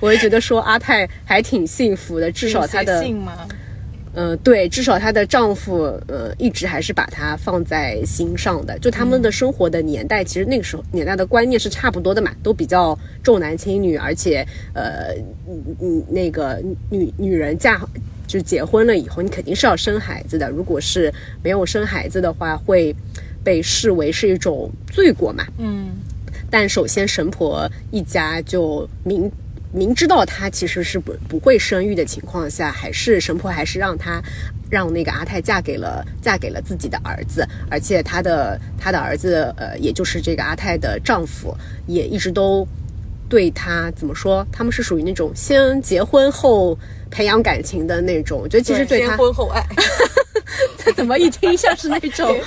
我会觉得说阿泰还挺幸福的，至少他的。嗯，对，至少她的丈夫，呃，一直还是把她放在心上的。就他们的生活的年代，其实那个时候年代的观念是差不多的嘛，都比较重男轻女，而且，呃，嗯嗯，那个女女人嫁就结婚了以后，你肯定是要生孩子的。如果是没有生孩子的话，会被视为是一种罪过嘛。嗯，但首先神婆一家就明。明知道她其实是不不会生育的情况下，还是神婆还是让她让那个阿泰嫁给了嫁给了自己的儿子，而且她的她的儿子呃，也就是这个阿泰的丈夫，也一直都对她怎么说？他们是属于那种先结婚后培养感情的那种。我觉得其实对他先婚后爱，他怎么一听像是那种言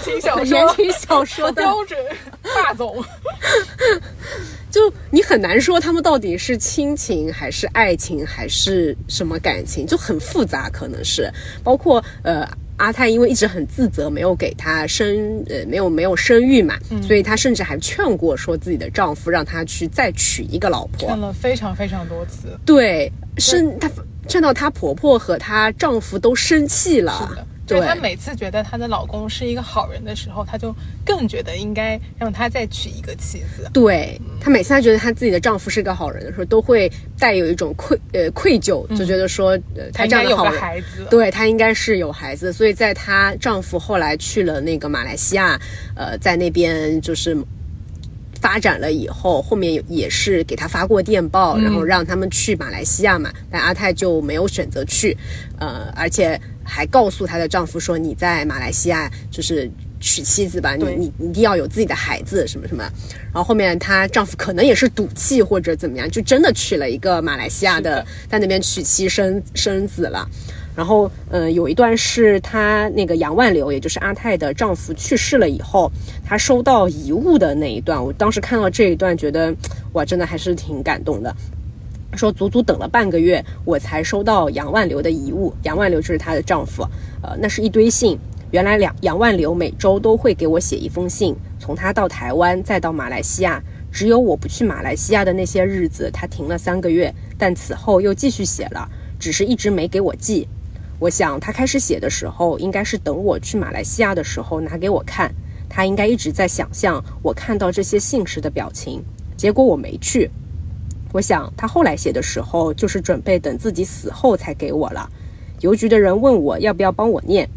情小说。的？标准霸总。[LAUGHS] 就你很难说他们到底是亲情还是爱情还是什么感情，就很复杂，可能是。包括呃阿泰因为一直很自责没有给他生呃没有没有生育嘛，所以她甚至还劝过说自己的丈夫让她去再娶一个老婆，劝了非常非常多次，对，生她劝到她婆婆和她丈夫都生气了。对她每次觉得她的老公是一个好人的时候，她就更觉得应该让他再娶一个妻子。对她每次她觉得她自己的丈夫是个好人的时候，都会带有一种愧呃愧疚，就觉得说呃她这样的好人，孩子，对她应该是有孩子。所以在她丈夫后来去了那个马来西亚，呃，在那边就是发展了以后，后面也是给他发过电报，然后让他们去马来西亚嘛，但阿泰就没有选择去，呃，而且。还告诉她的丈夫说：“你在马来西亚就是娶妻子吧，你你你一定要有自己的孩子什么什么。”然后后面她丈夫可能也是赌气或者怎么样，就真的娶了一个马来西亚的，在那边娶妻生生子了。然后，嗯，有一段是她那个杨万流，也就是阿泰的丈夫去世了以后，她收到遗物的那一段，我当时看到这一段，觉得哇，真的还是挺感动的。说足足等了半个月，我才收到杨万流的遗物。杨万流就是她的丈夫，呃，那是一堆信。原来两杨万流每周都会给我写一封信，从他到台湾再到马来西亚，只有我不去马来西亚的那些日子，他停了三个月。但此后又继续写了，只是一直没给我寄。我想他开始写的时候，应该是等我去马来西亚的时候拿给我看。他应该一直在想象我看到这些信时的表情。结果我没去。我想他后来写的时候，就是准备等自己死后才给我了。邮局的人问我要不要帮我念，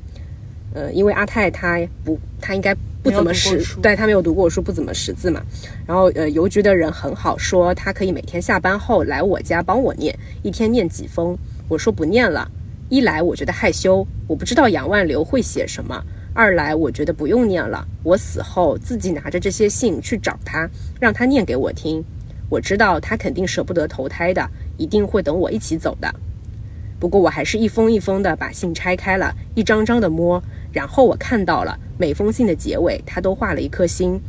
呃，因为阿泰他不，他应该不怎么识，对他没有读过书，不怎么识字嘛。然后呃，邮局的人很好，说他可以每天下班后来我家帮我念，一天念几封。我说不念了，一来我觉得害羞，我不知道杨万流会写什么；二来我觉得不用念了，我死后自己拿着这些信去找他，让他念给我听。我知道他肯定舍不得投胎的，一定会等我一起走的。不过我还是一封一封的把信拆开了，一张张的摸，然后我看到了每封信的结尾，他都画了一颗心。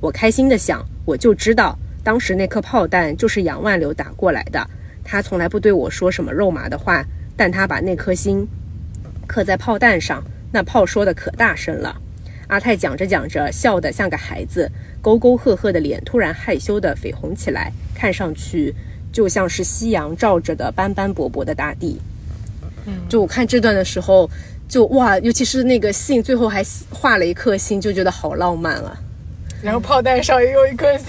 我开心地想，我就知道当时那颗炮弹就是杨万柳打过来的。他从来不对我说什么肉麻的话，但他把那颗心刻在炮弹上，那炮说的可大声了。阿泰讲着讲着，笑得像个孩子，沟沟壑壑的脸突然害羞的绯红起来，看上去就像是夕阳照着的斑斑驳驳的大地。嗯，就我看这段的时候，就哇，尤其是那个信最后还画了一颗心，就觉得好浪漫啊。然后炮弹上也有一颗心，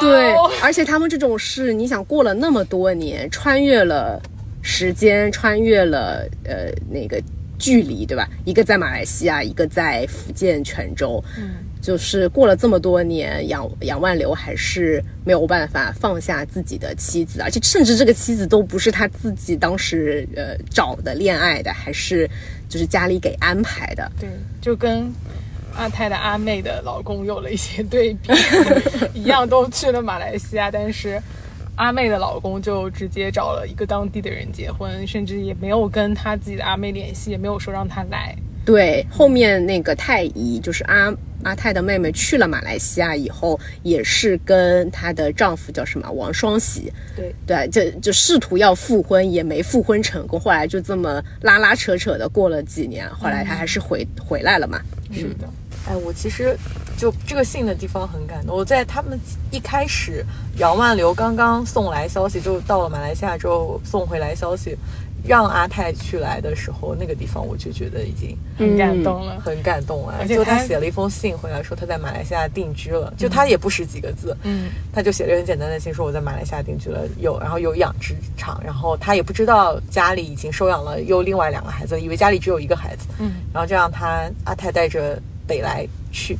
对，而且他们这种事，你想过了那么多年，穿越了时间，穿越了呃那个。距离对吧？一个在马来西亚，一个在福建泉州。嗯，就是过了这么多年，杨杨万流还是没有办法放下自己的妻子，而且甚至这个妻子都不是他自己当时呃找的恋爱的，还是就是家里给安排的。对，就跟阿泰的阿妹的老公有了一些对比，[LAUGHS] 一样都去了马来西亚，但是。阿妹的老公就直接找了一个当地的人结婚，甚至也没有跟他自己的阿妹联系，也没有说让他来。对，后面那个太姨就是阿阿泰的妹妹去了马来西亚以后，也是跟她的丈夫叫什么王双喜，对对，就就试图要复婚，也没复婚成功。后来就这么拉拉扯扯的过了几年，后来她还是回回来了嘛。是的。哎，我其实就这个信的地方很感动。我在他们一开始，杨万流刚刚送来消息，就到了马来西亚之后送回来消息，让阿泰去来的时候，那个地方我就觉得已经很感动了，很感动了。就他写了一封信回来，说他在马来西亚定居了，就他也不识几个字，嗯，他就写了很简单的信，说我在马来西亚定居了，有然后有养殖场，然后他也不知道家里已经收养了又另外两个孩子，以为家里只有一个孩子，嗯，然后就让他阿泰带着。北来去，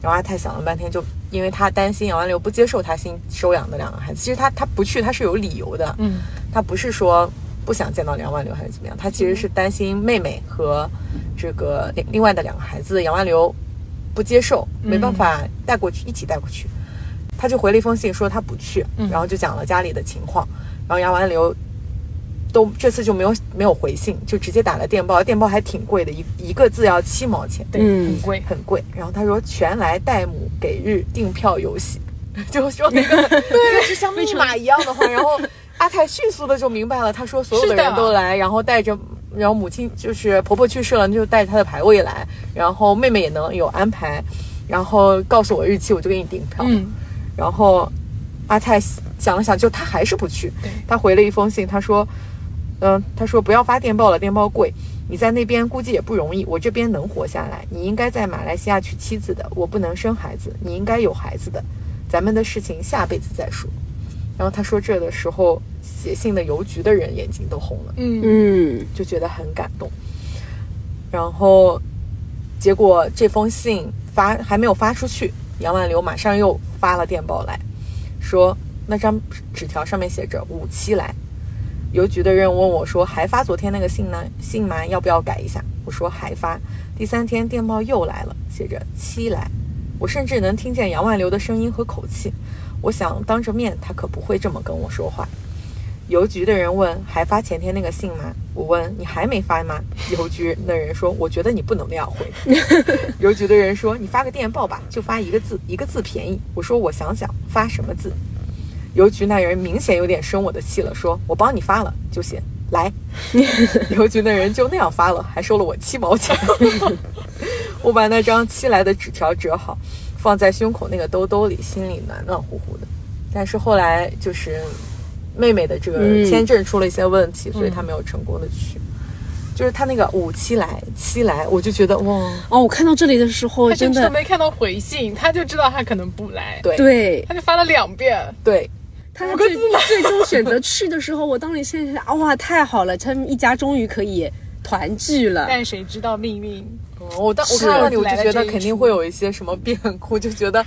然后阿泰想了半天，就因为他担心杨万流不接受他新收养的两个孩子。其实他他不去，他是有理由的。嗯，他不是说不想见到杨万流还是怎么样，他其实是担心妹妹和这个另另外的两个孩子杨万流不接受，没办法带过去，一起带过去。他就回了一封信说他不去，然后就讲了家里的情况，然后杨万流。都这次就没有没有回信，就直接打了电报，电报还挺贵的，一一个字要七毛钱，对，很贵很贵。然后他说全来代母给日订票游戏，[LAUGHS] 就说那 [LAUGHS] 个 [LAUGHS] 对，是像密码一样的话。然后阿泰迅速的就明白了，他说所有的人都来，然后带着，然后母亲就是婆婆去世了，就带着她的牌位来，然后妹妹也能有安排，然后告诉我日期，我就给你订票。嗯，然后阿泰想了想，就他还是不去，他回了一封信，他说。嗯，他说不要发电报了，电报贵。你在那边估计也不容易，我这边能活下来。你应该在马来西亚娶妻子的，我不能生孩子，你应该有孩子的。咱们的事情下辈子再说。然后他说这的时候，写信的邮局的人眼睛都红了，嗯嗯，就觉得很感动。然后结果这封信发还没有发出去，杨万流马上又发了电报来说，那张纸条上面写着五七来。邮局的人问我说：“还发昨天那个信呢？信吗？要不要改一下？”我说：“还发。”第三天电报又来了，写着“七来”。我甚至能听见杨万流的声音和口气。我想当着面他可不会这么跟我说话。邮局的人问：“还发前天那个信吗？”我问：“你还没发吗？”邮局的人说：“我觉得你不能那样回。[LAUGHS] ”邮局的人说：“你发个电报吧，就发一个字，一个字便宜。”我说：“我想想，发什么字？”邮局那人明显有点生我的气了，说：“我帮你发了，就写来。[LAUGHS] ”邮局那人就那样发了，还收了我七毛钱。[LAUGHS] 我把那张寄来的纸条折好，放在胸口那个兜兜里，心里暖暖乎乎的。但是后来就是妹妹的这个嗯签证出了一些问题，所以她没有成功的去。就是他那个五七来七来，我就觉得哇，哦，我看到这里的时候，真的没看到回信，他就知道他可能不来，对对他就发了两遍。对，他最最终选择去的时候，我当时现在想，哇，太好了，他们一家终于可以团聚了。但谁知道命运？嗯我当我看到你，我就觉得肯定会有一些什么变故，就觉得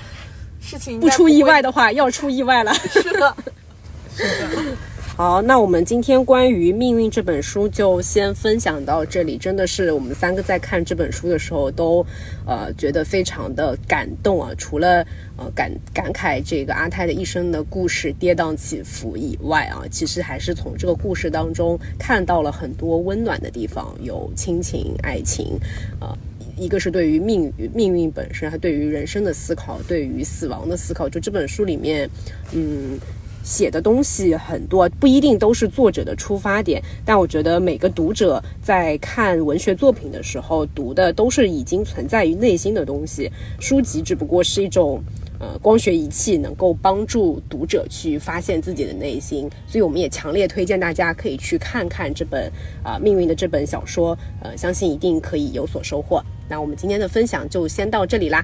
不出意外的话，要出意外了。是的 [LAUGHS] 是的。好，那我们今天关于《命运》这本书就先分享到这里。真的是我们三个在看这本书的时候都，呃，觉得非常的感动啊。除了呃感感慨这个阿泰的一生的故事跌宕起伏以外啊，其实还是从这个故事当中看到了很多温暖的地方，有亲情、爱情，呃。一个是对于命运命运本身，还对于人生的思考，对于死亡的思考。就这本书里面，嗯，写的东西很多，不一定都是作者的出发点，但我觉得每个读者在看文学作品的时候，读的都是已经存在于内心的东西。书籍只不过是一种。呃，光学仪器能够帮助读者去发现自己的内心，所以我们也强烈推荐大家可以去看看这本啊、命运的这本小说，呃，相信一定可以有所收获。那我们今天的分享就先到这里啦，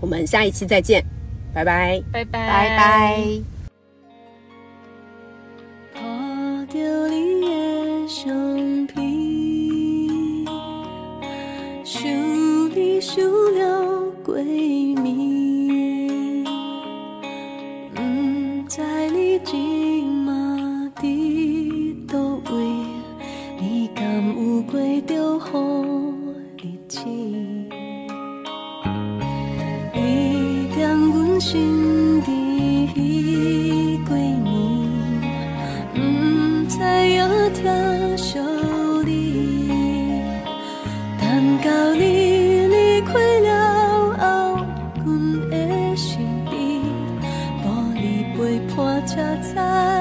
我们下一期再见，拜拜。拜拜拜拜。着你的相片想你想了暝知你位你敢有过着好日子你阮心到你离开了后，我的身边无你陪伴，才走。